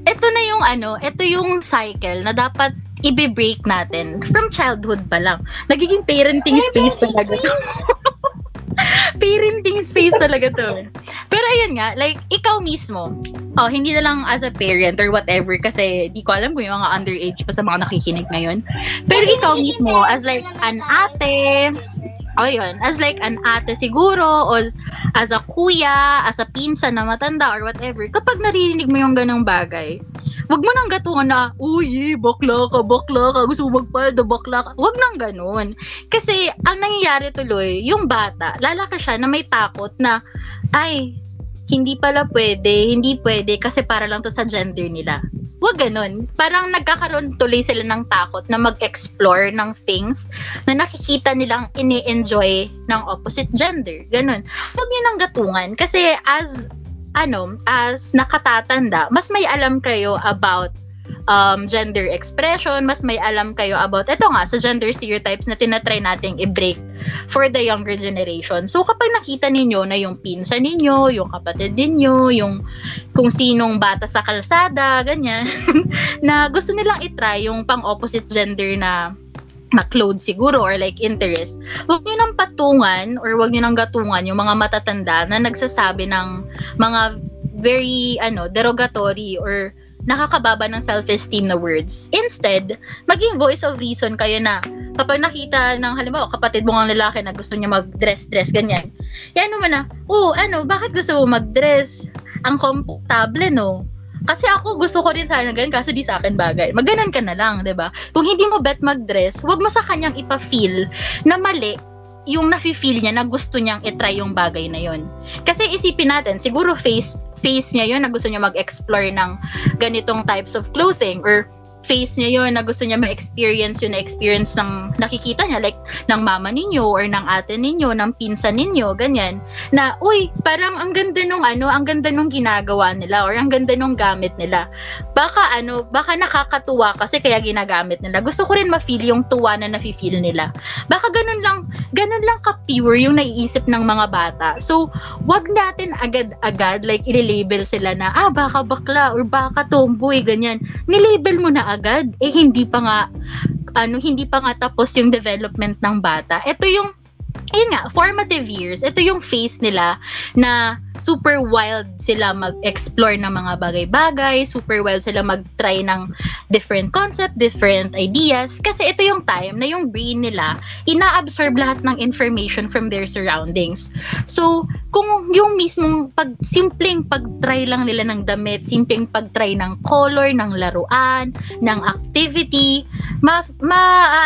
[SPEAKER 1] ito na yung ano, ito yung cycle na dapat i-break natin from childhood pa lang. Nagiging parenting space talaga to. parenting space talaga to. Pero ayun nga, like, ikaw mismo, oh, hindi na lang as a parent or whatever, kasi di ko alam kung yung mga underage pa sa mga nakikinig ngayon. Pero ikaw mismo, as like an ate, o yun, as like an ate siguro, o as a kuya, as a pinsan na matanda or whatever, kapag naririnig mo yung ganong bagay, wag mo nang gatungan na, uy, bakla ka, bakla ka, gusto mo magpalda, bakla ka. Wag nang ganun. Kasi, ang nangyayari tuloy, yung bata, lalaki siya na may takot na, ay, hindi pala pwede, hindi pwede kasi para lang to sa gender nila. Wag ganun. Parang nagkakaroon tuloy sila ng takot na mag-explore ng things na nakikita nilang ini-enjoy ng opposite gender. Ganun. Huwag niyo nang gatungan kasi as ano, as nakatatanda, mas may alam kayo about um, gender expression, mas may alam kayo about, eto nga, sa gender stereotypes na tinatry nating i-break for the younger generation. So, kapag nakita ninyo na yung pinsan ninyo, yung kapatid ninyo, yung kung sinong bata sa kalsada, ganyan, na gusto nilang itry yung pang-opposite gender na na clothes siguro or like interest, huwag niyo nang patungan or huwag niyo nang gatungan yung mga matatanda na nagsasabi ng mga very ano derogatory or nakakababa ng self-esteem na words. Instead, maging voice of reason kayo na kapag nakita ng halimbawa kapatid mo ang lalaki na gusto niya mag-dress-dress ganyan. Yan naman na, oh ano, bakit gusto mo mag-dress? Ang komportable no? Kasi ako gusto ko rin sana ganun kaso di sa akin bagay. Maganan ka na lang, 'di ba? Kung hindi mo bet mag-dress, wag mo sa kanyang ipa-feel na mali yung nafe-feel niya na gusto niyang itry yung bagay na yon. Kasi isipin natin, siguro face face niya yon na gusto niya mag-explore ng ganitong types of clothing or face niya yon na gusto niya ma-experience yun experience ng nakikita niya like ng mama ninyo or ng ate ninyo, ng pinsan ninyo, ganyan. Na, uy, parang ang ganda nung ano, ang ganda nung ginagawa nila or ang ganda nung gamit nila. Baka ano, baka nakakatuwa kasi kaya ginagamit nila. Gusto ko rin ma-feel yung tuwa na nafe-feel nila. Baka ganun lang, ganun lang ka-pure yung naiisip ng mga bata. So, wag natin agad-agad like i-label sila na, ah, baka bakla or baka tomboy, ganyan. Nilabel mo na agad. Eh, hindi pa nga, ano, hindi pa nga tapos yung development ng bata. Ito yung, yun nga, formative years. Ito yung phase nila na super wild sila mag-explore ng mga bagay-bagay, super wild sila mag-try ng different concept, different ideas. Kasi ito yung time na yung brain nila ina-absorb lahat ng information from their surroundings. So, kung yung mismong pag simpleng pag-try lang nila ng damit, simpleng pag-try ng color, ng laruan, ng activity, ma, ma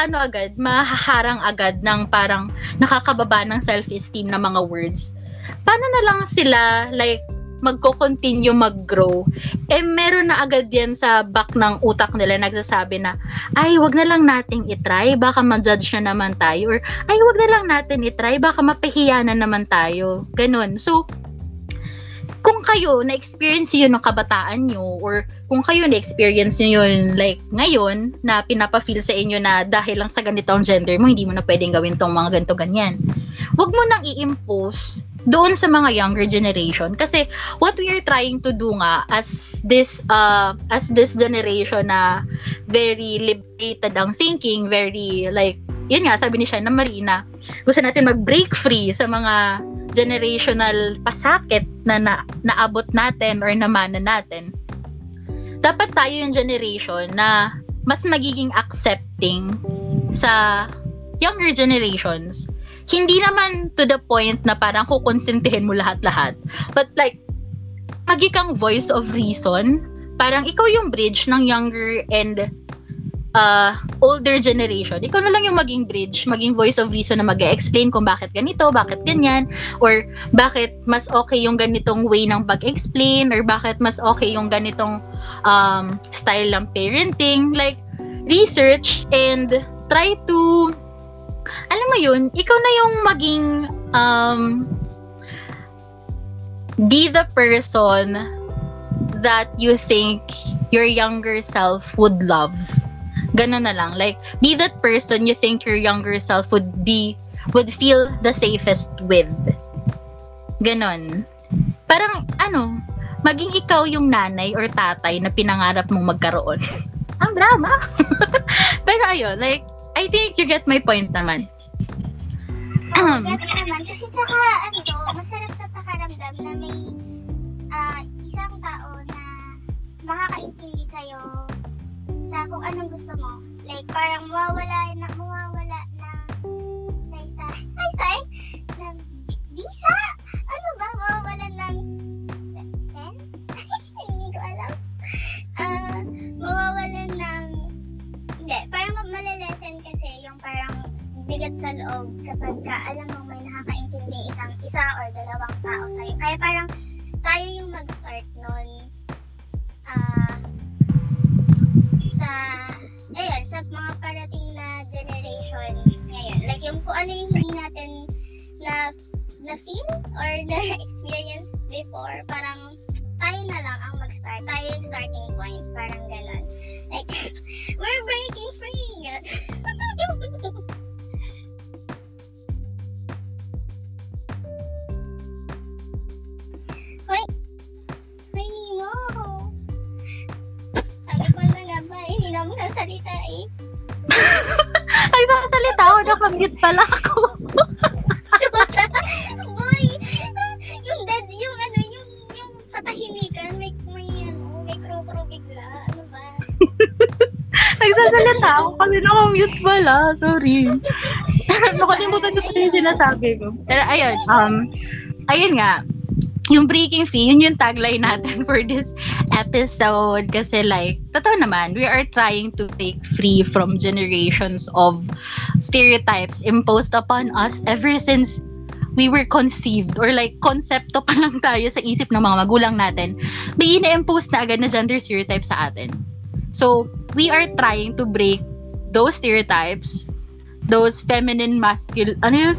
[SPEAKER 1] ano agad, mahaharang agad ng parang nakakababa ng self-esteem na mga words paano na lang sila like magko-continue mag-grow, eh meron na agad yan sa back ng utak nila nagsasabi na, ay, wag na lang nating itry, baka ma-judge na naman tayo, or ay, wag na lang natin itry, baka mapahiya na naman tayo. Ganun. So, kung kayo na-experience yun ng kabataan nyo or kung kayo na-experience nyo yun like ngayon na pinapa-feel sa inyo na dahil lang sa ganitong gender mo, hindi mo na pwedeng gawin tong mga ganito ganyan. Huwag mo nang i-impose doon sa mga younger generation kasi what we are trying to do nga as this uh as this generation na very liberated ang thinking very like yun nga sabi ni Shana Marina gusto natin mag-break free sa mga generational pasakit na, na naabot natin or namana natin dapat tayo yung generation na mas magiging accepting sa younger generations hindi naman to the point na parang kukonsintihin mo lahat-lahat. But like, magi kang voice of reason. Parang ikaw yung bridge ng younger and uh, older generation. Ikaw na lang yung maging bridge, maging voice of reason na mag explain kung bakit ganito, bakit ganyan, or bakit mas okay yung ganitong way ng pag-explain, or bakit mas okay yung ganitong um, style ng parenting. Like, research and try to alam mo yun, ikaw na yung maging um, be the person that you think your younger self would love. Ganun na lang. Like, be that person you think your younger self would be, would feel the safest with. Ganon. Parang, ano, maging ikaw yung nanay or tatay na pinangarap mong magkaroon. Ang drama. Pero ayun, like, I think you get my point naman.
[SPEAKER 5] Oo, gets naman. Kasi tsaka, ano to, masarap sa pakaramdam na may ah, isang tao na makakaintindi sa'yo sa kung anong gusto mo. Like, parang mawawala na, mawawala na saysay, saysay? Na visa? Ano ba? Mawawala ng se- sense? Hindi ko alam. Ah, mawawalan ng hindi, parang ma- malalesen kasi yung parang bigat sa loob kapag ka alam mo may nakakaintinding isang isa or dalawang tao sa'yo. Kaya parang tayo yung mag-start nun ah, sa ayun, sa mga parating na generation ngayon. Like yung kung ano yung hindi natin na na feel or na experience before, parang tayo na lang ang mag-start. Tayo yung starting point. Parang ganon. Like, we're breaking free! Hoy! Hoy, Nemo! Na mo nasalita eh.
[SPEAKER 1] Ay, sasalita ako, nakamute pala ako.
[SPEAKER 5] Boy! Yung dead, yung ano, yung, yung katahimikan, may, may ano, may kro-kro bigla. Ano ba?
[SPEAKER 1] Nagsasalita ako kasi nakamute pala. Sorry. Nakalimutan ko pa yung sinasabi ko. Pero ayun, um, ayun nga, yung breaking free, yun yung tagline natin for this episode. Kasi like, totoo naman, we are trying to take free from generations of stereotypes imposed upon us ever since we were conceived or like konsepto pa lang tayo sa isip ng mga magulang natin, may ina-impose na agad na gender stereotype sa atin. So, we are trying to break those stereotypes, those feminine masculine, ano yun?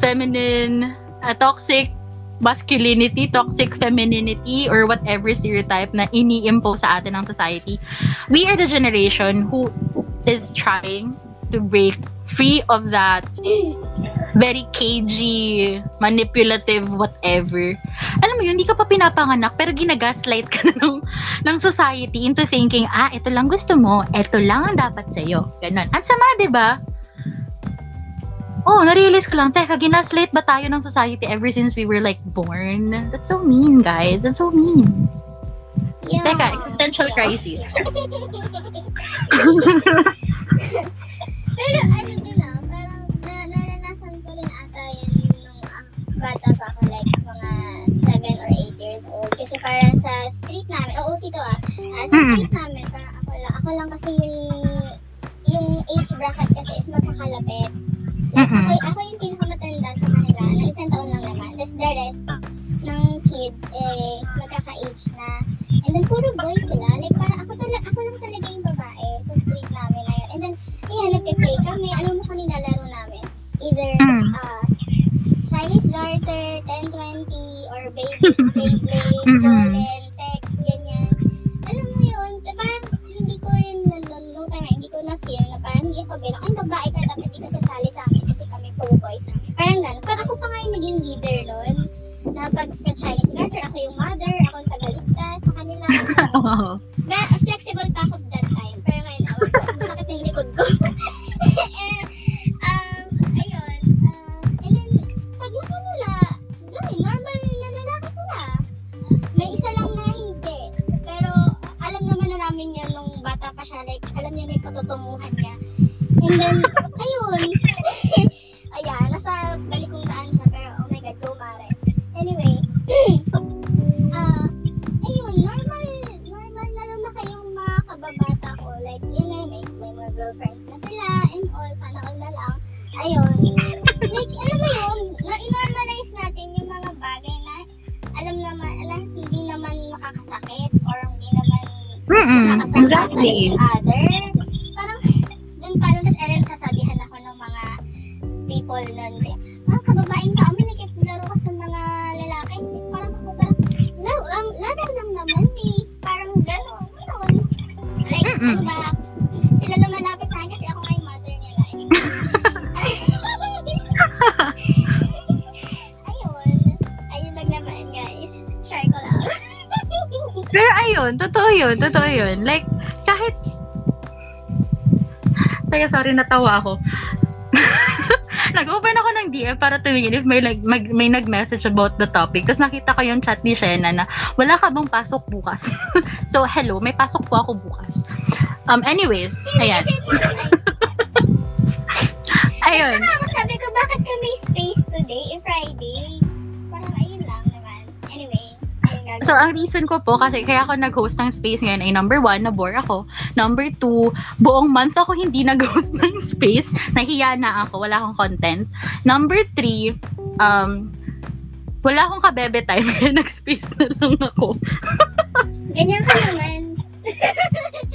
[SPEAKER 1] Feminine, uh, toxic masculinity, toxic femininity, or whatever stereotype na ini-impose sa atin ng society. We are the generation who is trying to break free of that very cagey, manipulative, whatever. Alam mo yun, hindi ka pa pinapanganak, pero ginagaslight ka na ng, ng society into thinking, ah, ito lang gusto mo, ito lang ang dapat sa'yo. Ganon. Ang sama, di ba? Oh, na-realize ko lang, teka, ginaslight ba tayo ng society ever since we were like born? That's so mean, guys. That's so mean.
[SPEAKER 5] Yeah.
[SPEAKER 1] Teka, existential
[SPEAKER 5] Yeah.
[SPEAKER 1] crisis.
[SPEAKER 5] Pero ano din ah, parang na, naranasan ko rin ata yun nung bata pa ako, like mga 7 or 8 years old. Kasi parang sa street namin, oo, ito ah, ah, sa street namin, parang ako lang, ako lang kasi yung yung age bracket kasi is magkakalapit. Like,
[SPEAKER 1] Mm-mm.
[SPEAKER 5] ako, ako yung pinakamatanda sa kanila, na isang taon lang naman. Tapos the rest ng kids, eh, magkaka-age na. And then, puro boys sila. Like, parang ako, tala- ako lang talaga yung babae sa street namin na yun. And then, ayan, nagpe-play kami. Ano mo kung nilalaro namin? Either,
[SPEAKER 1] Mm.
[SPEAKER 5] uh, Chinese garter, 1020, or baby,
[SPEAKER 1] Mm-mm.
[SPEAKER 5] Jolen, Parang gano'n. Pero ako pa nga yung naging leader noon. Na pag sa Chinese garter, ako yung mother, ako yung tagaligtas sa kanila.
[SPEAKER 1] Oo.
[SPEAKER 5] Na, flexible pa ako that time. Pero ngayon, ako, masakit yung likod ko. Um, ayun. Um, and then, pag laki nila, ano eh, normal na sila. May isa lang na hindi. Pero, alam naman na nung bata pa siya. Like, alam niya na yung patutunguhan. And then, yun,
[SPEAKER 1] totoo yun. Like, kahit... Teka, sorry, natawa ako. Nag-open ako ng DM para tumingin if may, like, mag, may nag-message about the topic. Tapos nakita ko yung chat ni Shena na, wala ka bang pasok bukas? so, hello, may pasok po ako bukas. Um, anyways, ayan. ayun. So, ang reason ko po, kasi kaya ako nag-host ng space ngayon ay number one, na-bore ako. Number two, buong month ako hindi nag-host ng space. Nahiya na ako, wala akong content. Number three, um, wala akong kabebe time, kaya nag-space na lang ako.
[SPEAKER 5] Ganyan ka naman.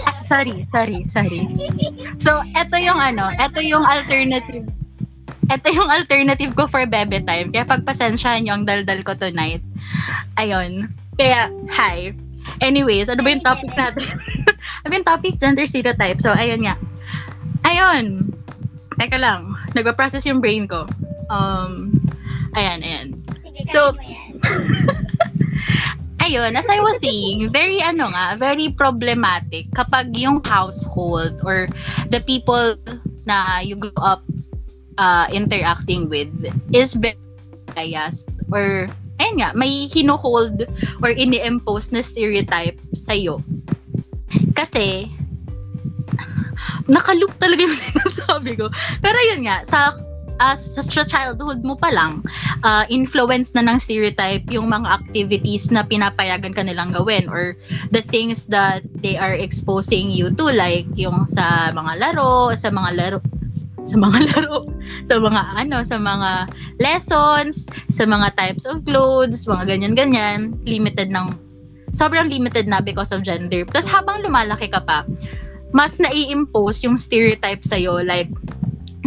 [SPEAKER 1] Ah, sorry, sorry, sorry. So, eto yung ano, eto yung alternative. Eto yung alternative ko for bebe time. Kaya pagpasensyahan nyo ang daldal ko tonight. Ayun. Kaya, hi. Anyways, ano ba yung topic natin? ano yung topic? Gender stereotype. So, ayun nga. Ayun. Teka lang. Nagpa-process yung brain ko. Um, ayan, ayan.
[SPEAKER 5] Sige,
[SPEAKER 1] So- ayun, as I was saying, very ano nga, very problematic kapag yung household or the people na you grew up uh, interacting with is very biased or ayun nga, may hino-hold or ini-impose na stereotype sa'yo. Kasi, nakaloop talaga yung sinasabi ko. Pero yun nga, sa as sa childhood mo pa lang, uh, influence na ng stereotype yung mga activities na pinapayagan ka nilang gawin or the things that they are exposing you to like yung sa mga laro, sa mga laro sa mga laro, sa mga ano, sa mga lessons, sa mga types of clothes, mga ganyan-ganyan, limited ng sobrang limited na because of gender. Tapos habang lumalaki ka pa, mas nai-impose yung stereotype sa'yo like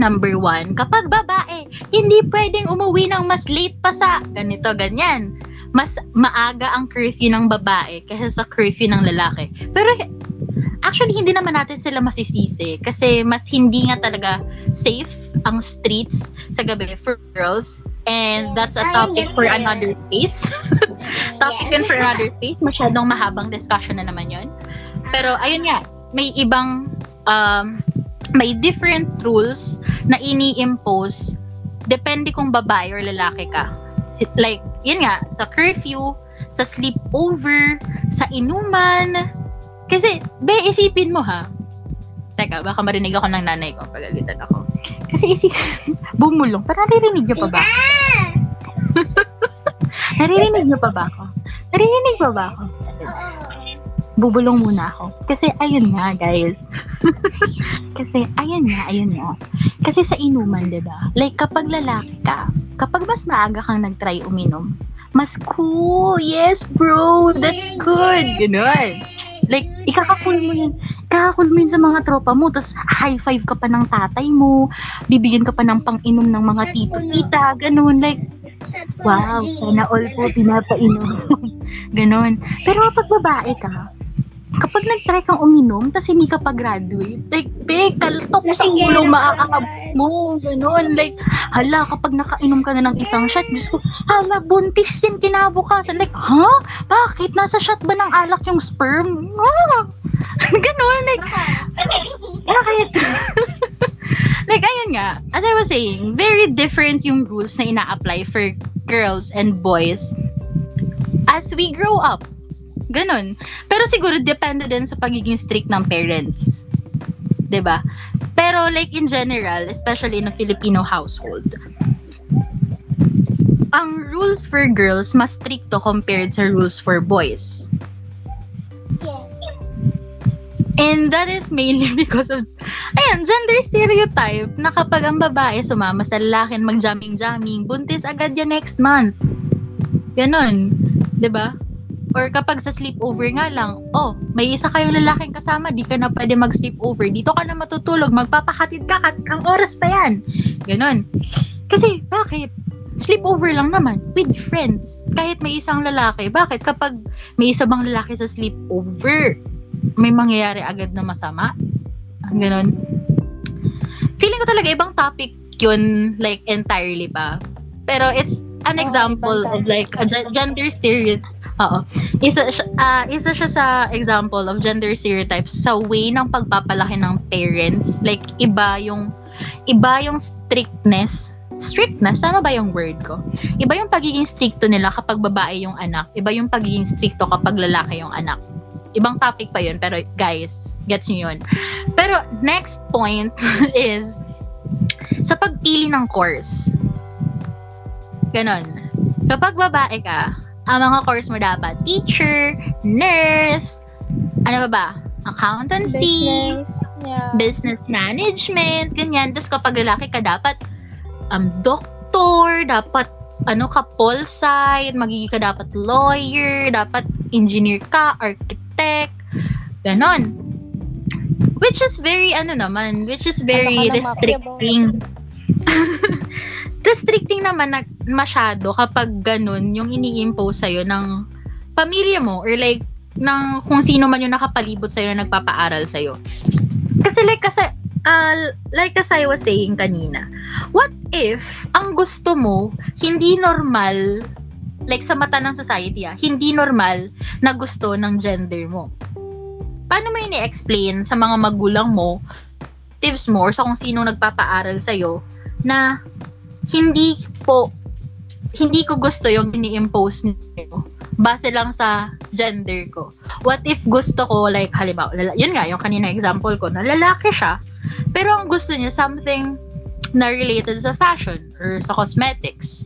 [SPEAKER 1] Number one, kapag babae, hindi pwedeng umuwi ng mas late pa sa ganito, ganyan. Mas maaga ang curfew ng babae kaysa sa curfew ng lalaki. Pero actually, hindi naman natin sila masisisi kasi mas hindi nga talaga safe ang streets sa gabi for girls. And that's a topic for another space. topic
[SPEAKER 5] Yes.
[SPEAKER 1] yun for another space. Masyadong mahabang discussion na naman yun. Pero ayun nga, may ibang um, may different rules na ini-impose depende kung babae or lalaki ka. Like, yun nga, sa curfew, sa sleepover, sa inuman. Kasi, be, isipin mo ha. Teka, baka marinig ako ng nanay ko. Pagalitan ako. Kasi isip, bumulong. Parang naririnig niyo pa ba? naririnig niyo pa ba ako? Naririnig pa ba ako?
[SPEAKER 5] Oo.
[SPEAKER 1] Bubulong muna ako. Kasi ayun nga, guys. Kasi ayun nga, ayun nga. Kasi sa inuman, 'di ba? Like kapag lalaki ka, kapag mas maaga kang nag-try uminom, mas cool. Yes, bro. That's good. Ganun. Like, ikakakul mo yan. Ikakakul mo yun sa mga tropa mo. Tapos, high five ka pa ng tatay mo. Bibigyan ka pa ng pang-inom ng mga tito-tita. Ganun. Like, Wow,
[SPEAKER 5] na,
[SPEAKER 1] sana all po pinapainom. Ganon. Pero kapag babae ka, kapag nag-try kang uminom, tapos hindi ka pa graduate, like, big, kaltok sa ulo, maakakab mo, ganun. Like, hala, kapag nakainom ka na ng isang shot, Diyos ko, hala, buntis din kinabukasan. Like, ha? Bakit? Nasa shot ba ng alak yung sperm? Ah! ganun, like, bakit? like, ayun nga, as I was saying, very different yung rules na ina-apply for girls and boys as we grow up. Ganon. Pero siguro, depende din sa pagiging strict ng parents. 'Di ba? Pero like in general, especially in a Filipino household, ang rules for girls mas stricto compared sa rules for boys.
[SPEAKER 5] Yes.
[SPEAKER 1] And that is mainly because of, ayan, gender stereotype na kapag ang babae sumama sa lalaki mag-jamming-jamming, buntis agad yan next month. Ganon. ba? Or kapag sa sleepover nga lang, oh, may isa kayong lalaking kasama, di ka na pwede mag-sleepover. Dito ka na matutulog, magpapahatid ka, kat ang oras pa yan. Ganon. Kasi, bakit? Sleepover lang naman, with friends. Kahit may isang lalaki. Bakit? Kapag may isa bang lalaki sa sleepover, may mangyayari agad na masama? Ganon. Feeling ko talaga ibang topic yun, like, entirely pa. Pero it's an example of like a ge- gender stereotype. Oo. Isa, ah, isa siya sa example of gender stereotypes sa way ng pagpapalaki ng parents. Like, iba yung, iba yung strictness. Strictness? Tama ba yung word ko? Iba yung pagiging stricto nila kapag babae yung anak. Iba yung pagiging stricto kapag lalaki yung anak. Ibang topic pa yun, pero guys, gets nyo yun. Pero next point is sa pagpili ng course. Ganon. Kapag babae ka, ang mga course mo dapat teacher, nurse, ano ba ba? Accountancy,
[SPEAKER 3] Business. Yeah.
[SPEAKER 1] business management, ganyan. Tapos kapag lalaki ka, dapat um, doktor, dapat ano ka, pol sci, magiging ka dapat lawyer, dapat engineer ka, architect, ganon. Which is very, ano naman, which is very
[SPEAKER 3] Ano
[SPEAKER 1] restricting. restricting naman na masyado kapag ganun yung ini-impose sa'yo ng pamilya mo or like ng kung sino man yung nakapalibot sa'yo na nagpapaaral sa'yo. Kasi like kasi uh, like as I was saying kanina, what if ang gusto mo hindi normal like sa mata ng society ah, hindi normal na gusto ng gender mo. Paano mo yun i-explain sa mga magulang mo, tips mo, or sa kung sino nagpapaaral sa'yo, na hindi po, hindi ko gusto yung ini-impose niyo base lang sa gender ko. What if gusto ko, like, halimbawa, lala- yun nga, yung kanina example ko, na lalaki siya, pero ang gusto niya something na related sa fashion or sa cosmetics.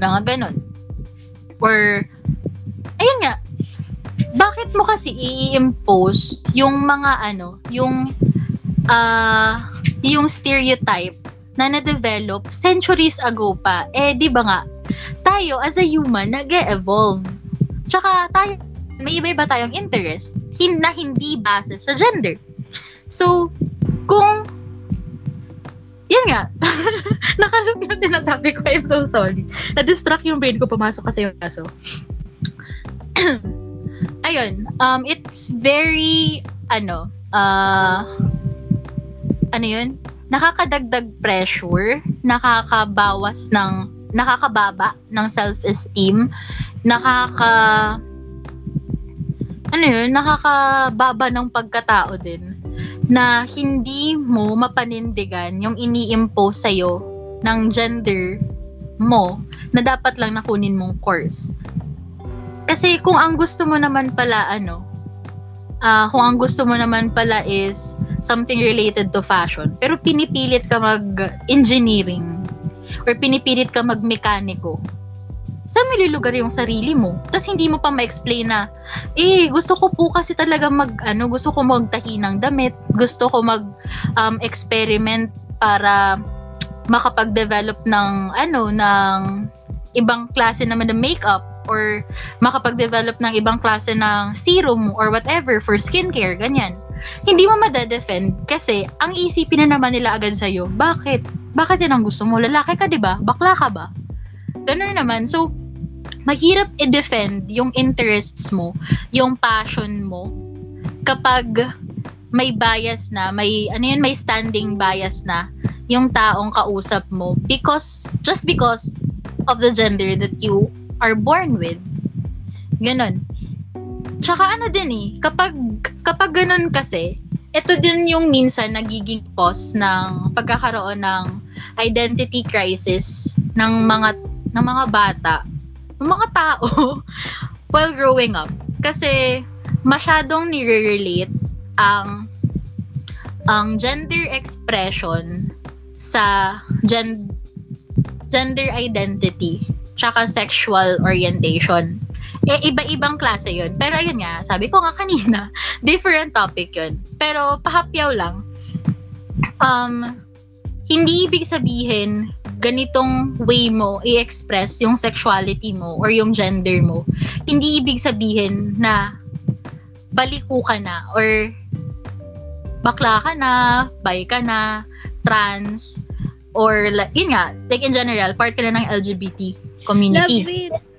[SPEAKER 1] Nga ganun. Or, ayun nga, bakit mo kasi i-impose yung mga ano, yung ah yung stereotype na na-develop centuries ago pa. Eh, di ba nga, tayo as a human, nag-evolve. Tsaka tayo, may iba-iba tayong interest hin- na hindi base sa gender. So, kung yan nga. Nakalog yung sinasabi ko. I'm so sorry. Na-distract yung brain ko. Pumasok kasi yung kaso. Ayun. Um, it's very, ano, uh, ano yun? Nakakadagdag pressure, nakakabawas ng, nakakababa ng self-esteem, nakaka, ano yun, nakakababa ng pagkatao din na hindi mo mapanindigan yung ini-impose sa'yo ng gender mo na dapat lang nakunin mong course. Kasi kung ang gusto mo naman pala ano, ah kung ang gusto mo naman pala is something related to fashion, pero pinipilit ka mag-engineering or pinipilit ka mag-mekaniko, saan mo lilugar yung sarili mo? Tapos hindi mo pa ma-explain na, eh, gusto ko po kasi talaga mag, ano, gusto ko magtahi ng damit, gusto ko mag um, experiment para makapag-develop ng, ano, ng ibang klase naman ng makeup or makapag-develop ng ibang klase ng serum or whatever for skincare, ganyan. Hindi mo madedefend kasi ang isipin na naman nila agad sa'yo, bakit? Bakit yan ang gusto mo? Lalaki ka, di ba? Bakla ka ba? Ganun naman. So, mahirap i-defend yung interests mo, yung passion mo, kapag may bias na, may ano yun, may standing bias na yung taong kausap mo because just because of the gender that you are born with. Ganon. Tsaka ano din eh, kapag kapag ganun kasi, ito din yung minsan nagiging cause ng pagkakaroon ng identity crisis ng mga ng mga bata, ng mga tao while growing up. Kasi masyadong nire-relate ang ang gender expression sa gen, gender identity tsaka sexual orientation. Eh, iba-ibang klase yun. Pero ayun nga, sabi ko nga kanina, different topic yun. Pero pahapyaw lang, um, hindi ibig sabihin ganitong way mo i-express yung sexuality mo or yung gender mo. Hindi ibig sabihin na baliku ka na or bakla ka na, bi ka na, trans, or yun nga, like in general, part ka na ng LGBT community.
[SPEAKER 3] Love it.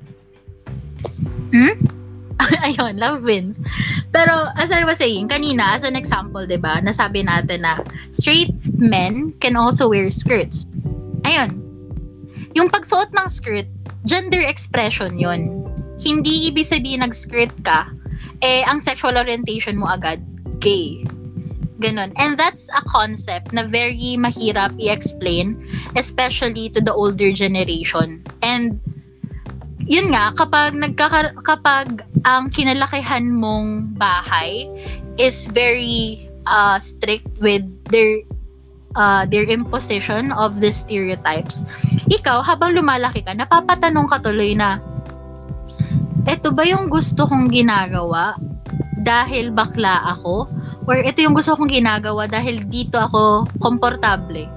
[SPEAKER 1] Ayun, love wins. Pero as I was saying, kanina, as an example, di ba, nasabi natin na straight men can also wear skirts. Ayun. Yung pagsuot ng skirt, gender expression yon Hindi ibig sabihin nag-skirt ka, eh, ang sexual orientation mo agad, gay. Ganon. And that's a concept na very mahirap i-explain, especially to the older generation. And yun nga, kapag nagkaka kapag ang kinalakihan mong bahay is very uh, strict with their uh, their imposition of the stereotypes, ikaw, habang lumalaki ka, napapatanong ka tuloy na, eto ba yung gusto kong ginagawa dahil bakla ako? Or ito yung gusto kong ginagawa dahil dito ako komportable?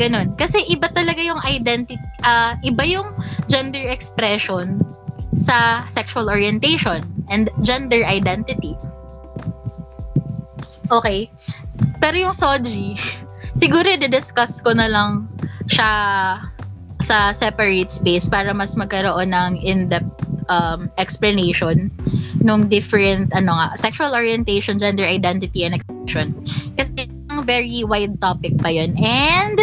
[SPEAKER 1] Ganon. Kasi iba talaga yung identity, uh, iba yung gender expression sa sexual orientation and gender identity. Okay. Pero yung Soji, siguro i-discuss ko na lang siya sa separate space para mas magkaroon ng in-depth um, explanation nung different ano nga sexual orientation, gender identity and expression. Kasi very wide topic pa yun. And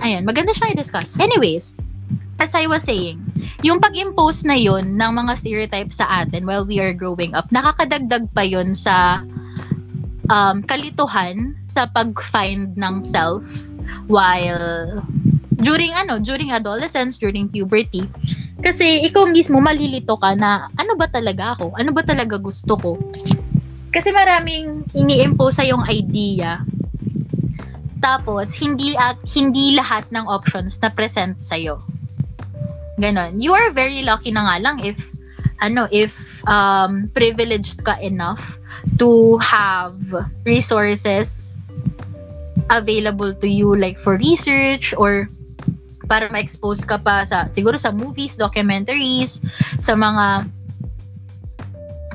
[SPEAKER 1] ayun, maganda siyang i-discuss. Anyways, as I was saying, yung pag-impose na yun ng mga stereotypes sa atin while we are growing up, nakakadagdag pa yun sa um, kalituhan sa pag-find ng self while during ano, during adolescence, during puberty. Kasi ikaw mismo malilito ka na ano ba talaga ako? Ano ba talaga gusto ko? Kasi maraming ini-impose sa yung idea. Tapos hindi at hindi lahat ng options na present sa iyo. Ganon. You are very lucky na nga lang if ano if um privileged ka enough to have resources available to you like for research or para ma-expose ka pa sa siguro sa movies, documentaries, sa mga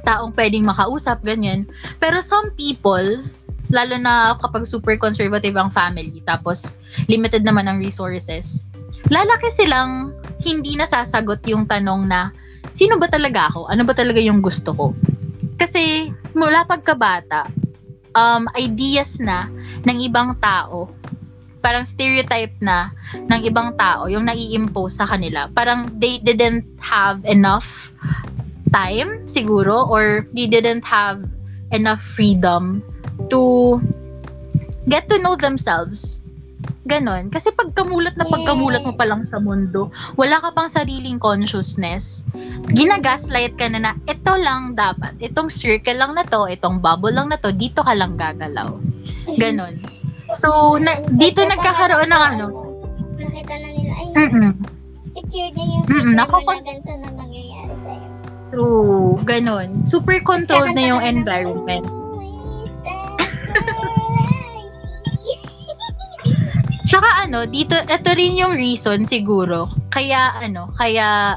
[SPEAKER 1] taong pwedeng makausap, ganyan. Pero some people, lalo na kapag super conservative ang family, tapos limited naman ang resources, lalaki silang hindi nasasagot yung tanong na, sino ba talaga ako? Ano ba talaga yung gusto ko? Kasi mula pagkabata, um, ideas na ng ibang tao parang stereotype na ng ibang tao yung nai-impose sa kanila. Parang they didn't have enough time siguro or they didn't have enough freedom to get to know themselves. Ganon. Kasi pagkamulat na pagkamulat mo pa lang sa mundo, wala ka pang sariling consciousness. Ginagaslight ka na na, ito lang dapat. Itong circle lang na to, itong bubble lang na to, dito ka lang gagalaw. Ganon. So, na, dito nagkakaroon ng ano.
[SPEAKER 5] Nakita na nila, ay,
[SPEAKER 1] Mm-mm.
[SPEAKER 5] secure na yung
[SPEAKER 1] Mm-mm,
[SPEAKER 5] mo na ganito na mangyayari sa'yo.
[SPEAKER 1] True. Ganon. Super controlled na yung environment. Tsaka ano, dito, ito rin yung reason siguro. Kaya ano, kaya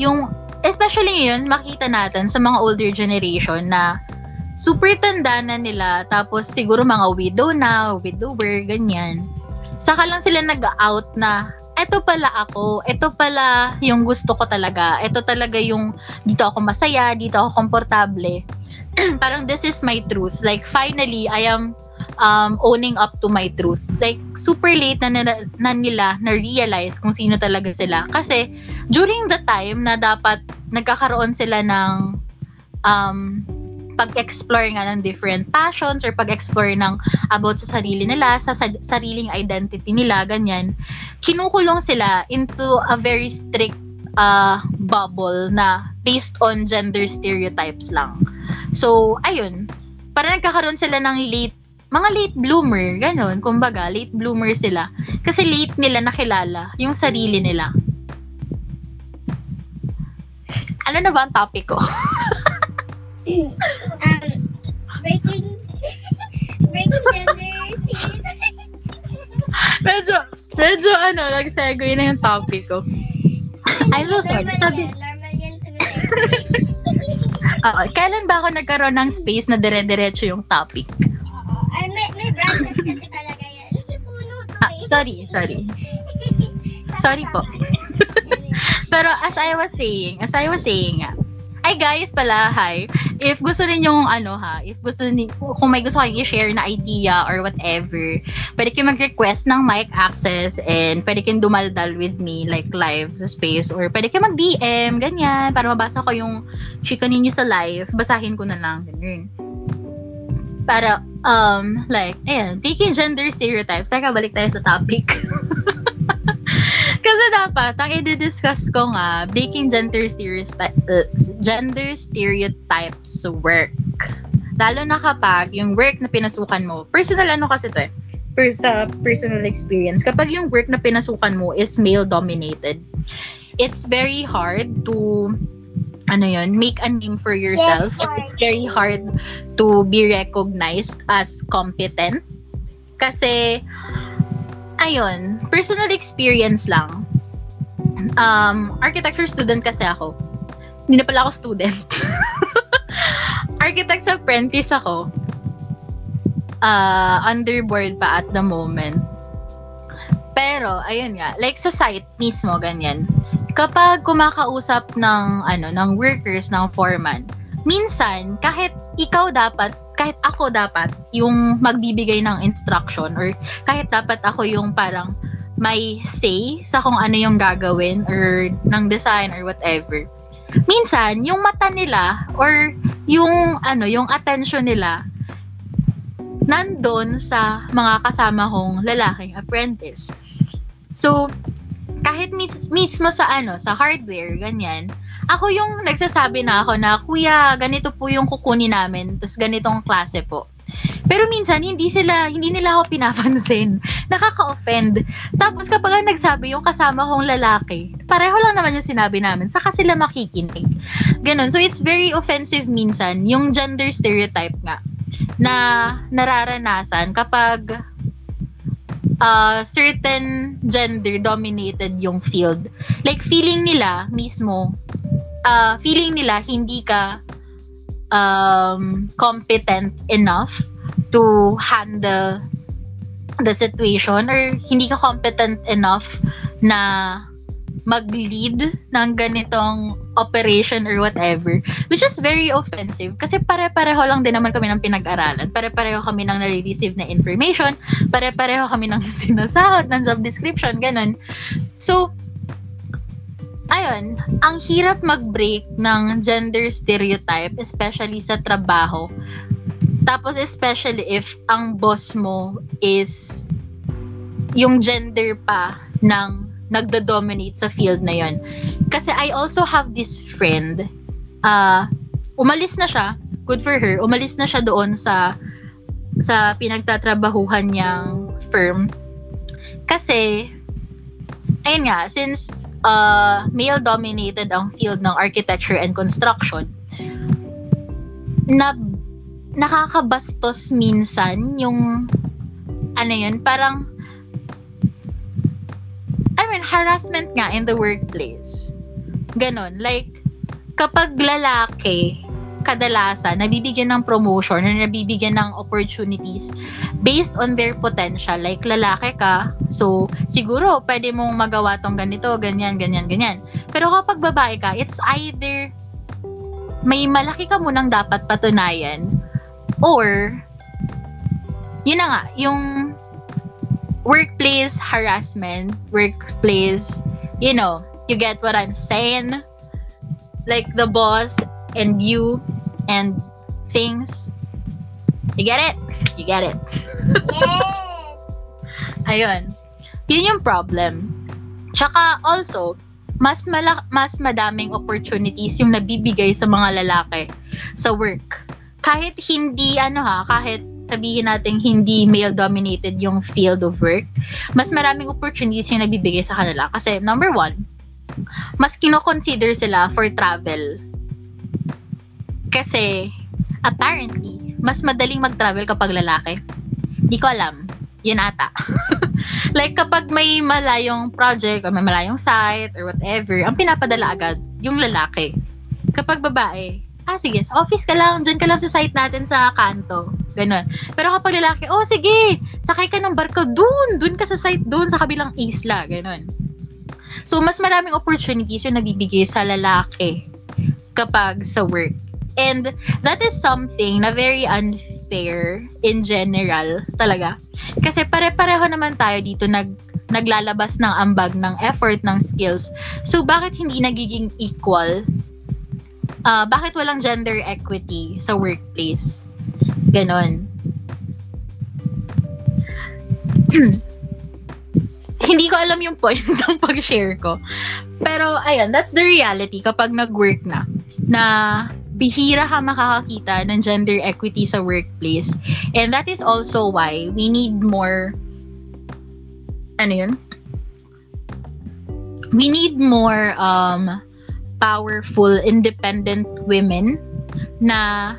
[SPEAKER 1] yung, especially ngayon, makita natin sa mga older generation na super tanda na nila, tapos siguro mga widow na, widower, ganyan. Saka lang sila nag-out na, eto pala ako, eto pala yung gusto ko talaga, eto talaga yung dito ako masaya, dito ako komportable. Parang this is my truth. Like finally, I am um, owning up to my truth. Like super late na nila, na nila na realize kung sino talaga sila. Kasi during the time na dapat nagkakaroon sila ng um, pag-explore nga ng different passions or pag-explore ng about sa sarili nila, sa, sa sariling identity nila, ganyan, kinukulong sila into a very strict uh, bubble na based on gender stereotypes lang. So, ayun, para nagkakaroon sila ng late mga late bloomer, ganun, kumbaga, late bloomer sila. Kasi late nila nakilala yung sarili nila. Ano na ba ang topic ko?
[SPEAKER 5] um, breaking, breaking gender stereotypes.
[SPEAKER 1] medyo, medyo ano, nag-segue na yung topic ko. I'm so sorry.
[SPEAKER 5] Normal
[SPEAKER 1] Sabi,
[SPEAKER 5] yan, normal yan sa
[SPEAKER 1] Oo, kailan ba ako nagkaroon ng space na dire-diretso yung topic?
[SPEAKER 5] Oo. Ay, may, may branches kasi talaga yan. Puno to
[SPEAKER 1] Ah,
[SPEAKER 5] eh.
[SPEAKER 1] sorry, sorry. Sorry po. Pero as I was saying, as I was saying ay guys pala, hi. If gusto ninyong ano ha, if gusto ni kung may gusto kayong i-share na idea or whatever, pwede kayo mag-request ng mic access and pwede kayong dumaldal with me like live sa space or pwede kayo mag-DM, ganyan, para mabasa ko yung chika ninyo sa live, basahin ko na lang, ganyan. Para, um, like, ayan, taking gender stereotypes. Teka, balik tayo sa topic. Kasi dapat, ang i-discuss ko nga, breaking gender, stereotype, uh, gender stereotypes sa work. Lalo na kapag yung work na pinasukan mo, personal ano kasi to eh, per, sa personal experience, kapag yung work na pinasukan mo is male-dominated, it's very hard to ano yun, make a name for yourself.
[SPEAKER 5] Yes.
[SPEAKER 1] It's very hard to be recognized as competent. Kasi, ayun, personal experience lang. Um, architecture student kasi ako. Hindi na pala ako student. Architect's apprentice ako. Uh, underboard pa at the moment. Pero, ayun nga, like sa site mismo, ganyan. Kapag kumakausap ng, ano, ng workers, ng foreman, minsan, kahit ikaw dapat, kahit ako dapat, yung magbibigay ng instruction or kahit dapat ako yung parang may say sa kung ano yung gagawin or ng design or whatever. Minsan, yung mata nila or yung ano, yung attention nila nandun sa mga kasama kong lalaking apprentice. So, kahit mis- mismo sa ano, sa hardware, ganyan, ako yung nagsasabi na ako na, kuya, ganito po yung kukunin namin, tapos ganitong klase po. Pero minsan, hindi sila, hindi nila ako pinapansin. Nakaka-offend. Tapos kapag nagsabi yung kasama kong lalaki, pareho lang naman yung sinabi namin, saka sila makikinig. Ganon. So, it's very offensive minsan, yung gender stereotype nga, na nararanasan kapag uh, certain gender dominated yung field. Like, feeling nila mismo, uh, feeling nila hindi ka um, competent enough to handle the situation or hindi ka competent enough na mag-lead ng ganitong operation or whatever which is very offensive kasi pare-pareho lang din naman kami ng pinag-aralan. Pare-pareho kami ng nare-receive na information. Pare-pareho kami ng sinasahod ng job description ganun. So ayun, ang hirap mag-break ng gender stereotype, especially sa trabaho. Tapos especially if ang boss mo is yung gender pa ng nagdo-dominate sa field na yon. Kasi I also have this friend, uh, umalis na siya, good for her, umalis na siya doon sa sa pinagtatrabahuhan niyang firm. Kasi, ayun nga, since uh, male-dominated ang field ng architecture and construction, na nakakabastos minsan yung ano yun, parang I mean, harassment nga in the workplace. Ganon. Like, kapag lalaki kadalasan nabibigyan ng promotion or nabibigyan ng opportunities based on their potential. Like, lalaki ka, so siguro pwede mong magawa tong ganito, ganyan, ganyan, ganyan. Pero kapag babae ka, it's either may malaki ka munang dapat patunayan or yun na nga, yung workplace harassment, workplace, you know, you get what I'm saying? Like the boss and you and things. You get it? You get it.
[SPEAKER 5] Yes!
[SPEAKER 1] Ayun. Yun yung problem. Tsaka also, mas malak mas madaming opportunities yung nabibigay sa mga lalaki sa work. Kahit hindi ano ha, kahit sabihin natin hindi male dominated yung field of work, mas maraming opportunities yung nabibigay sa kanila kasi number one, mas kino-consider sila for travel. Kasi apparently, mas madaling mag-travel kapag lalaki. Di ko alam. Yun ata. like kapag may malayong project or may malayong site or whatever, ang pinapadala agad yung lalaki. Kapag babae, ah sige, sa office ka lang, dyan ka lang sa site natin sa kanto. Ganon. Pero kapag lalaki, oh sige, sakay ka ng barko dun, dun ka sa site dun sa kabilang isla. Ganon. So, mas maraming opportunities yung nabibigay sa lalaki kapag sa work. And that is something na very unfair in general talaga. Kasi pare-pareho naman tayo dito nag naglalabas ng ambag ng effort ng skills. So bakit hindi nagiging equal? Uh, bakit walang gender equity sa workplace? Ganon. hindi ko alam yung point ng pag-share ko. Pero, ayun, that's the reality kapag nag-work na. Na bihira ka makakakita ng gender equity sa workplace. And that is also why we need more ano yun? We need more um powerful, independent women na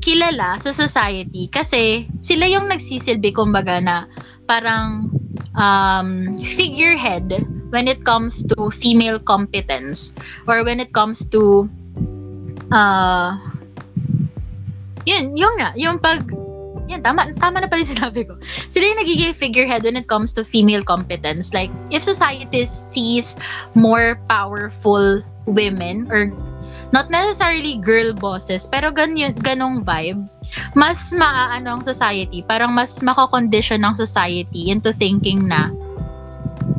[SPEAKER 1] kilala sa society kasi sila yung nagsisilbi kumbaga na parang um, figurehead when it comes to female competence or when it comes to uh, yun, yung nga, yung pag, yan, tama, tama na pala sinabi ko. Sila yung nagiging figurehead when it comes to female competence. Like, if society sees more powerful women or not necessarily girl bosses, pero ganyan, ganong vibe, mas maaano ang society, parang mas makakondition ng society into thinking na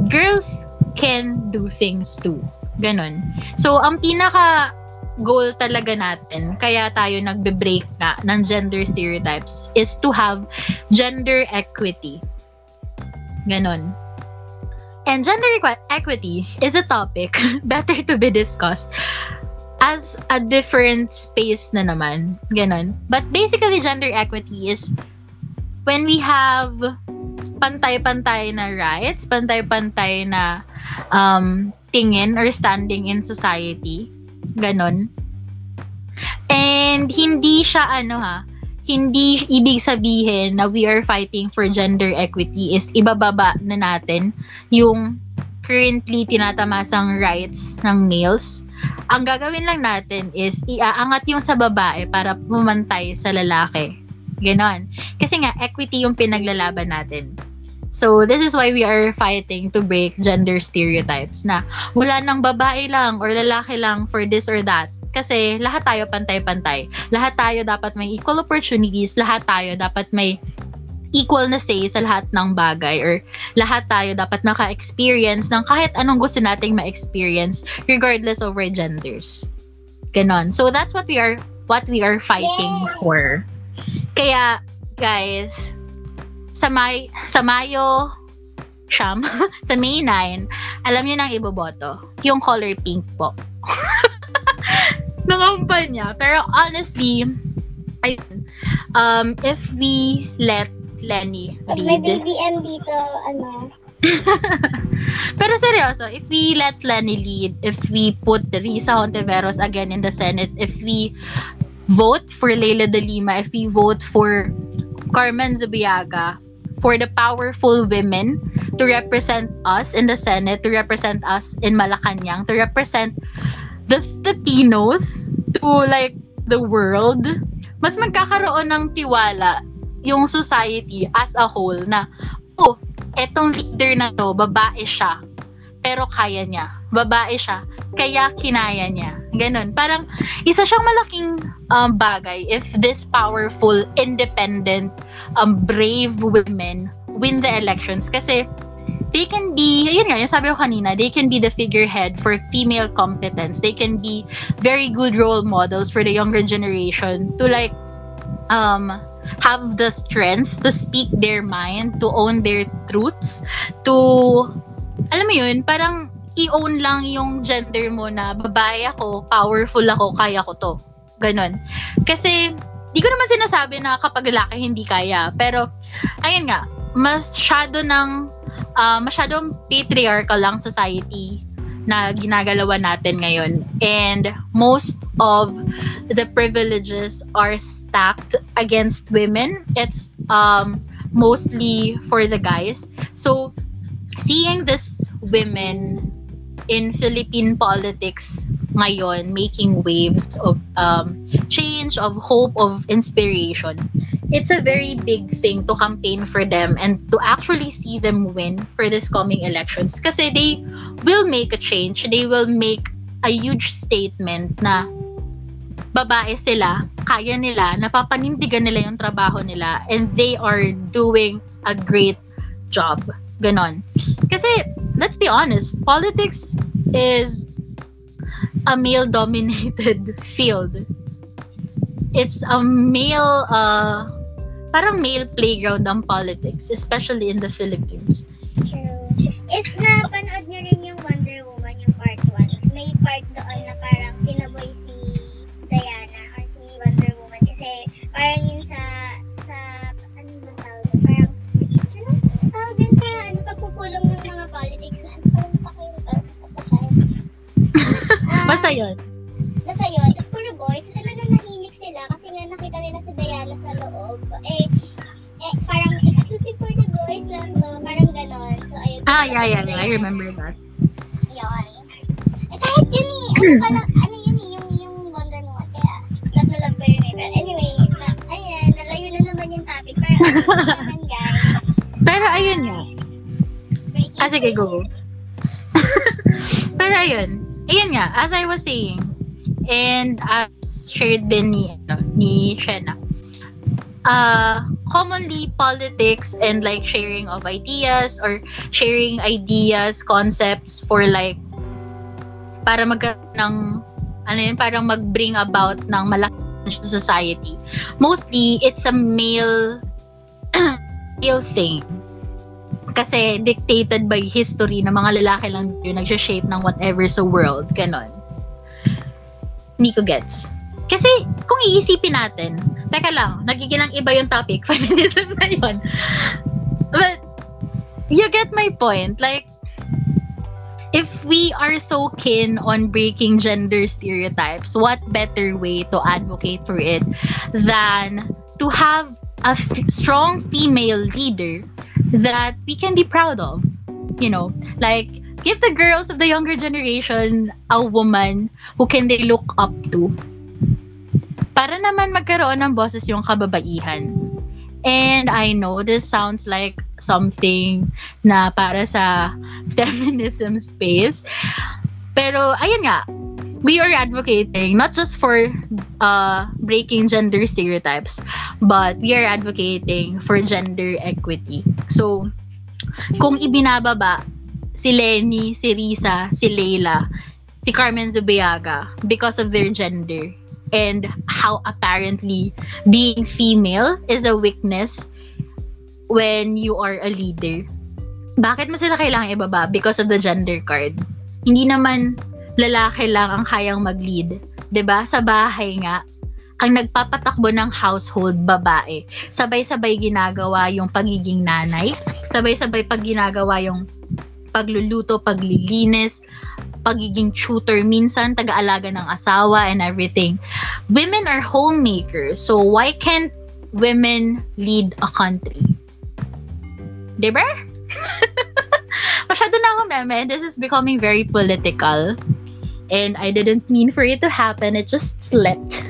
[SPEAKER 1] girls can do things too. Ganon. So, ang pinaka goal talaga natin, kaya tayo nagbe-break na ng gender stereotypes, is to have gender equity. Ganon. And gender equity is a topic better to be discussed as a different space na naman. Ganon. But basically, gender equity is when we have pantay-pantay na rights, pantay-pantay na um, tingin or standing in society Ganon. And hindi siya ano ha, hindi ibig sabihin na we are fighting for gender equity is ibababa na natin yung currently tinatamasang rights ng males. Ang gagawin lang natin is iaangat yung sa babae para pumantay sa lalaki. Ganon. Kasi nga, equity yung pinaglalaban natin. So, this is why we are fighting to break gender stereotypes na wala nang babae lang or lalaki lang for this or that. Kasi lahat tayo pantay-pantay. Lahat tayo dapat may equal opportunities. Lahat tayo dapat may equal na say sa lahat ng bagay or lahat tayo dapat naka-experience ng kahit anong gusto nating ma-experience regardless of our genders. Ganon. So, that's what we are what we are fighting
[SPEAKER 5] Yeah.
[SPEAKER 1] for. Kaya, guys, sa, May, sa Mayo Siyam, sa May 9, alam niyo nang iboboto. Yung color pink po. Nangampanya. Pero honestly, ayun, um, if we let Lenny
[SPEAKER 5] Pag may
[SPEAKER 1] lead,
[SPEAKER 5] BBM dito, ano,
[SPEAKER 1] pero seryoso, if we let Lenny lead, if we put Risa Hontiveros again in the Senate, if we vote for Leila de Lima, if we vote for Carmen Zubiaga, for the powerful women to represent us in the Senate, to represent us in Malacanang, to represent the Filipinos, to like the world, mas magkakaroon ng tiwala yung society as a whole na, oh, etong leader na to, babae siya, pero kaya niya. Babae siya, kaya kinaya niya. Ganon. Parang, isa siyang malaking um, bagay if this powerful, independent, um, brave women win the elections. Kasi, they can be, yun nga, yung sabi ko kanina, they can be the figurehead for female competence. They can be very good role models for the younger generation to like, um, have the strength to speak their mind, to own their truths, to, alam mo yun, parang i-own lang yung gender mo na babae ako, powerful ako, kaya ko to. Ganon. Kasi, di ko naman sinasabi na kapag lalaki hindi kaya. Pero, ayun nga, masyado ng, uh, masyadong patriarchal lang society na ginagalawan natin ngayon. And most of the privileges are stacked against women. It's um, mostly for the guys. So, seeing this women in Philippine politics ngayon making waves of um, change, of hope, of inspiration. It's a very big thing to campaign for them and to actually see them win for this coming elections kasi they will make a change. They will make a huge statement na babae sila, kaya nila, napapanindigan nila yung trabaho nila and they are doing a great job. Ganon. Kasi, let's be honest, politics is a male-dominated field. It's a male, uh, parang male playground ang politics, especially in the Philippines.
[SPEAKER 5] True. If napanood niyo rin yung Wonder Woman, yung part 1, may part doon na parang sinaboy si Diana or si Wonder Woman kasi parang yun sa sa ano ba tawag parang ano tawag din sa ano pagpupulong ng mga politics na ano parang pa kayo term Ah,
[SPEAKER 1] Basta yun.
[SPEAKER 5] Eh, eh parang exclusive for the boys lang to. Parang ganon. So, ayun.
[SPEAKER 1] Ah, yeah, yeah, yeah. I remember that.
[SPEAKER 5] Yun. Eh, kahit yun eh. Ano pala, ano yun eh, yung, yung Wonder Woman. Kaya, love na love ko yun eh. But anyway, na, ayan, nalayo na naman yung topic. Pero ano naman guys.
[SPEAKER 1] Pero ayun nga.
[SPEAKER 5] breaking
[SPEAKER 1] Ah, sige,
[SPEAKER 5] news.
[SPEAKER 1] go. Pero ayun. Ayun nga, as I was saying, and as shared din ni, ano, ni Shena, uh, commonly politics and like sharing of ideas or sharing ideas, concepts for like para mag ng ano yun, parang mag-bring about ng malaking society. Mostly, it's a male male thing. Kasi dictated by history na mga lalaki lang yung nagsha-shape ng whatever sa world. Ganon. Nico gets. Kasi kung iisipin natin, teka lang, nagigilang iba yung topic, feminism na yun. But, you get my point. Like, if we are so keen on breaking gender stereotypes, what better way to advocate for it than to have a f- strong female leader that we can be proud of? You know, like give the girls of the younger generation a woman who can they look up to. Para naman magkaroon ng boses yung kababaihan. And I know this sounds like something na para sa feminism space. Pero ayun nga, we are advocating not just for uh, breaking gender stereotypes, but we are advocating for gender equity. So, kung ibinababa si Lenny, si Risa, si Leila, si Carmen Zubiaga because of their gender and how apparently being female is a weakness when you are a leader. Bakit mo sila kailangan ibaba? Because of the gender card. Hindi naman lalaki lang ang kayang mag-lead. ba Sa bahay nga, ang nagpapatakbo ng household babae. Sabay-sabay ginagawa yung pagiging nanay. Sabay-sabay pag ginagawa yung pagluluto, paglilinis, pagiging tutor, minsan taga-alaga ng asawa and everything. Women are homemakers. So why can't women lead a country? Diba? Masyado na ako meme. This is becoming very political. and I didn't mean for it to happen. It just slipped.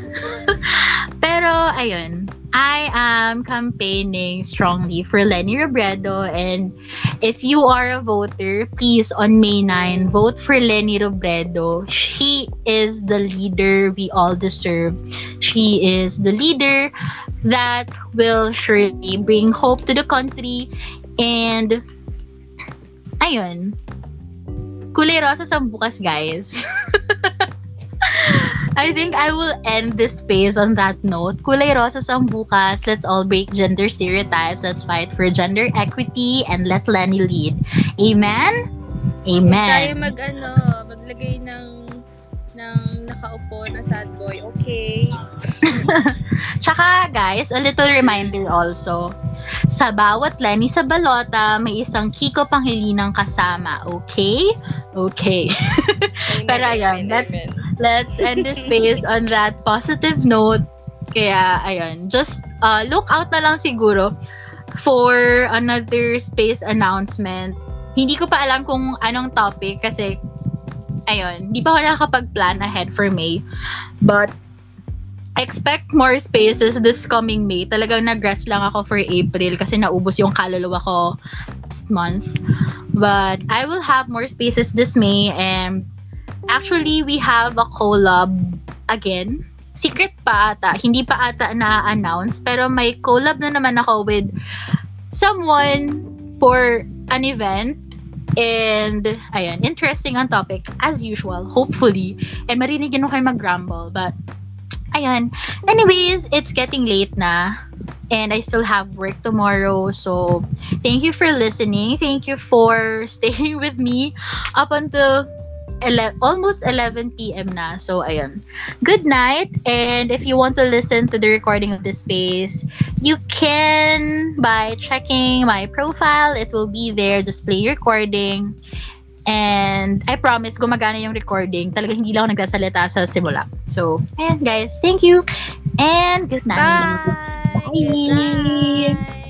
[SPEAKER 1] Pero, ayun. I am campaigning strongly for Lenny Robredo and if you are a voter, please on May 9, vote for Lenny Robredo. She is the leader we all deserve. She is the leader that will surely bring hope to the country and ayun. Kulay rosa sa bukas, guys. I think I will end this space on that note. Kulay rosa sa bukas. Let's all break gender stereotypes. Let's fight for gender equity and let Lenny lead. Amen?
[SPEAKER 3] Tayo
[SPEAKER 1] Amen.
[SPEAKER 3] mag ano, maglagay ng ng nakaupo na sad boy. Okay.
[SPEAKER 1] Tsaka guys, a little reminder also. Sa bawat Lenny sa balota, may isang Kiko Pangilinan kasama. Okay? Okay. Pero ayan, let's let's end this space on that positive note. Kaya, ayun, just uh, look out na lang siguro for another space announcement. Hindi ko pa alam kung anong topic kasi, ayun, hindi pa ako nakakapag-plan ahead for May. But, expect more spaces this coming May. Talagang nag-rest lang ako for April kasi naubos yung kaluluwa ko last month. But, I will have more spaces this May and Actually, we have a collab again. Secret pa ata. Hindi pa ata na-announce. Pero may collab na naman ako with someone for an event. And, ayan, interesting ang topic. As usual, hopefully. And marinig yun kayo mag-grumble. But, ayan. Anyways, it's getting late na. And I still have work tomorrow. So, thank you for listening. Thank you for staying with me up until ele- almost 11 p.m. na. So, ayun. Good night. And if you want to listen to the recording of this space, you can by checking my profile. It will be there, display recording. And I promise, gumagana yung recording. Talaga hindi lang ako nagsasalita sa simula. So, ayan guys. Thank you. And good night.
[SPEAKER 3] Bye. Good night.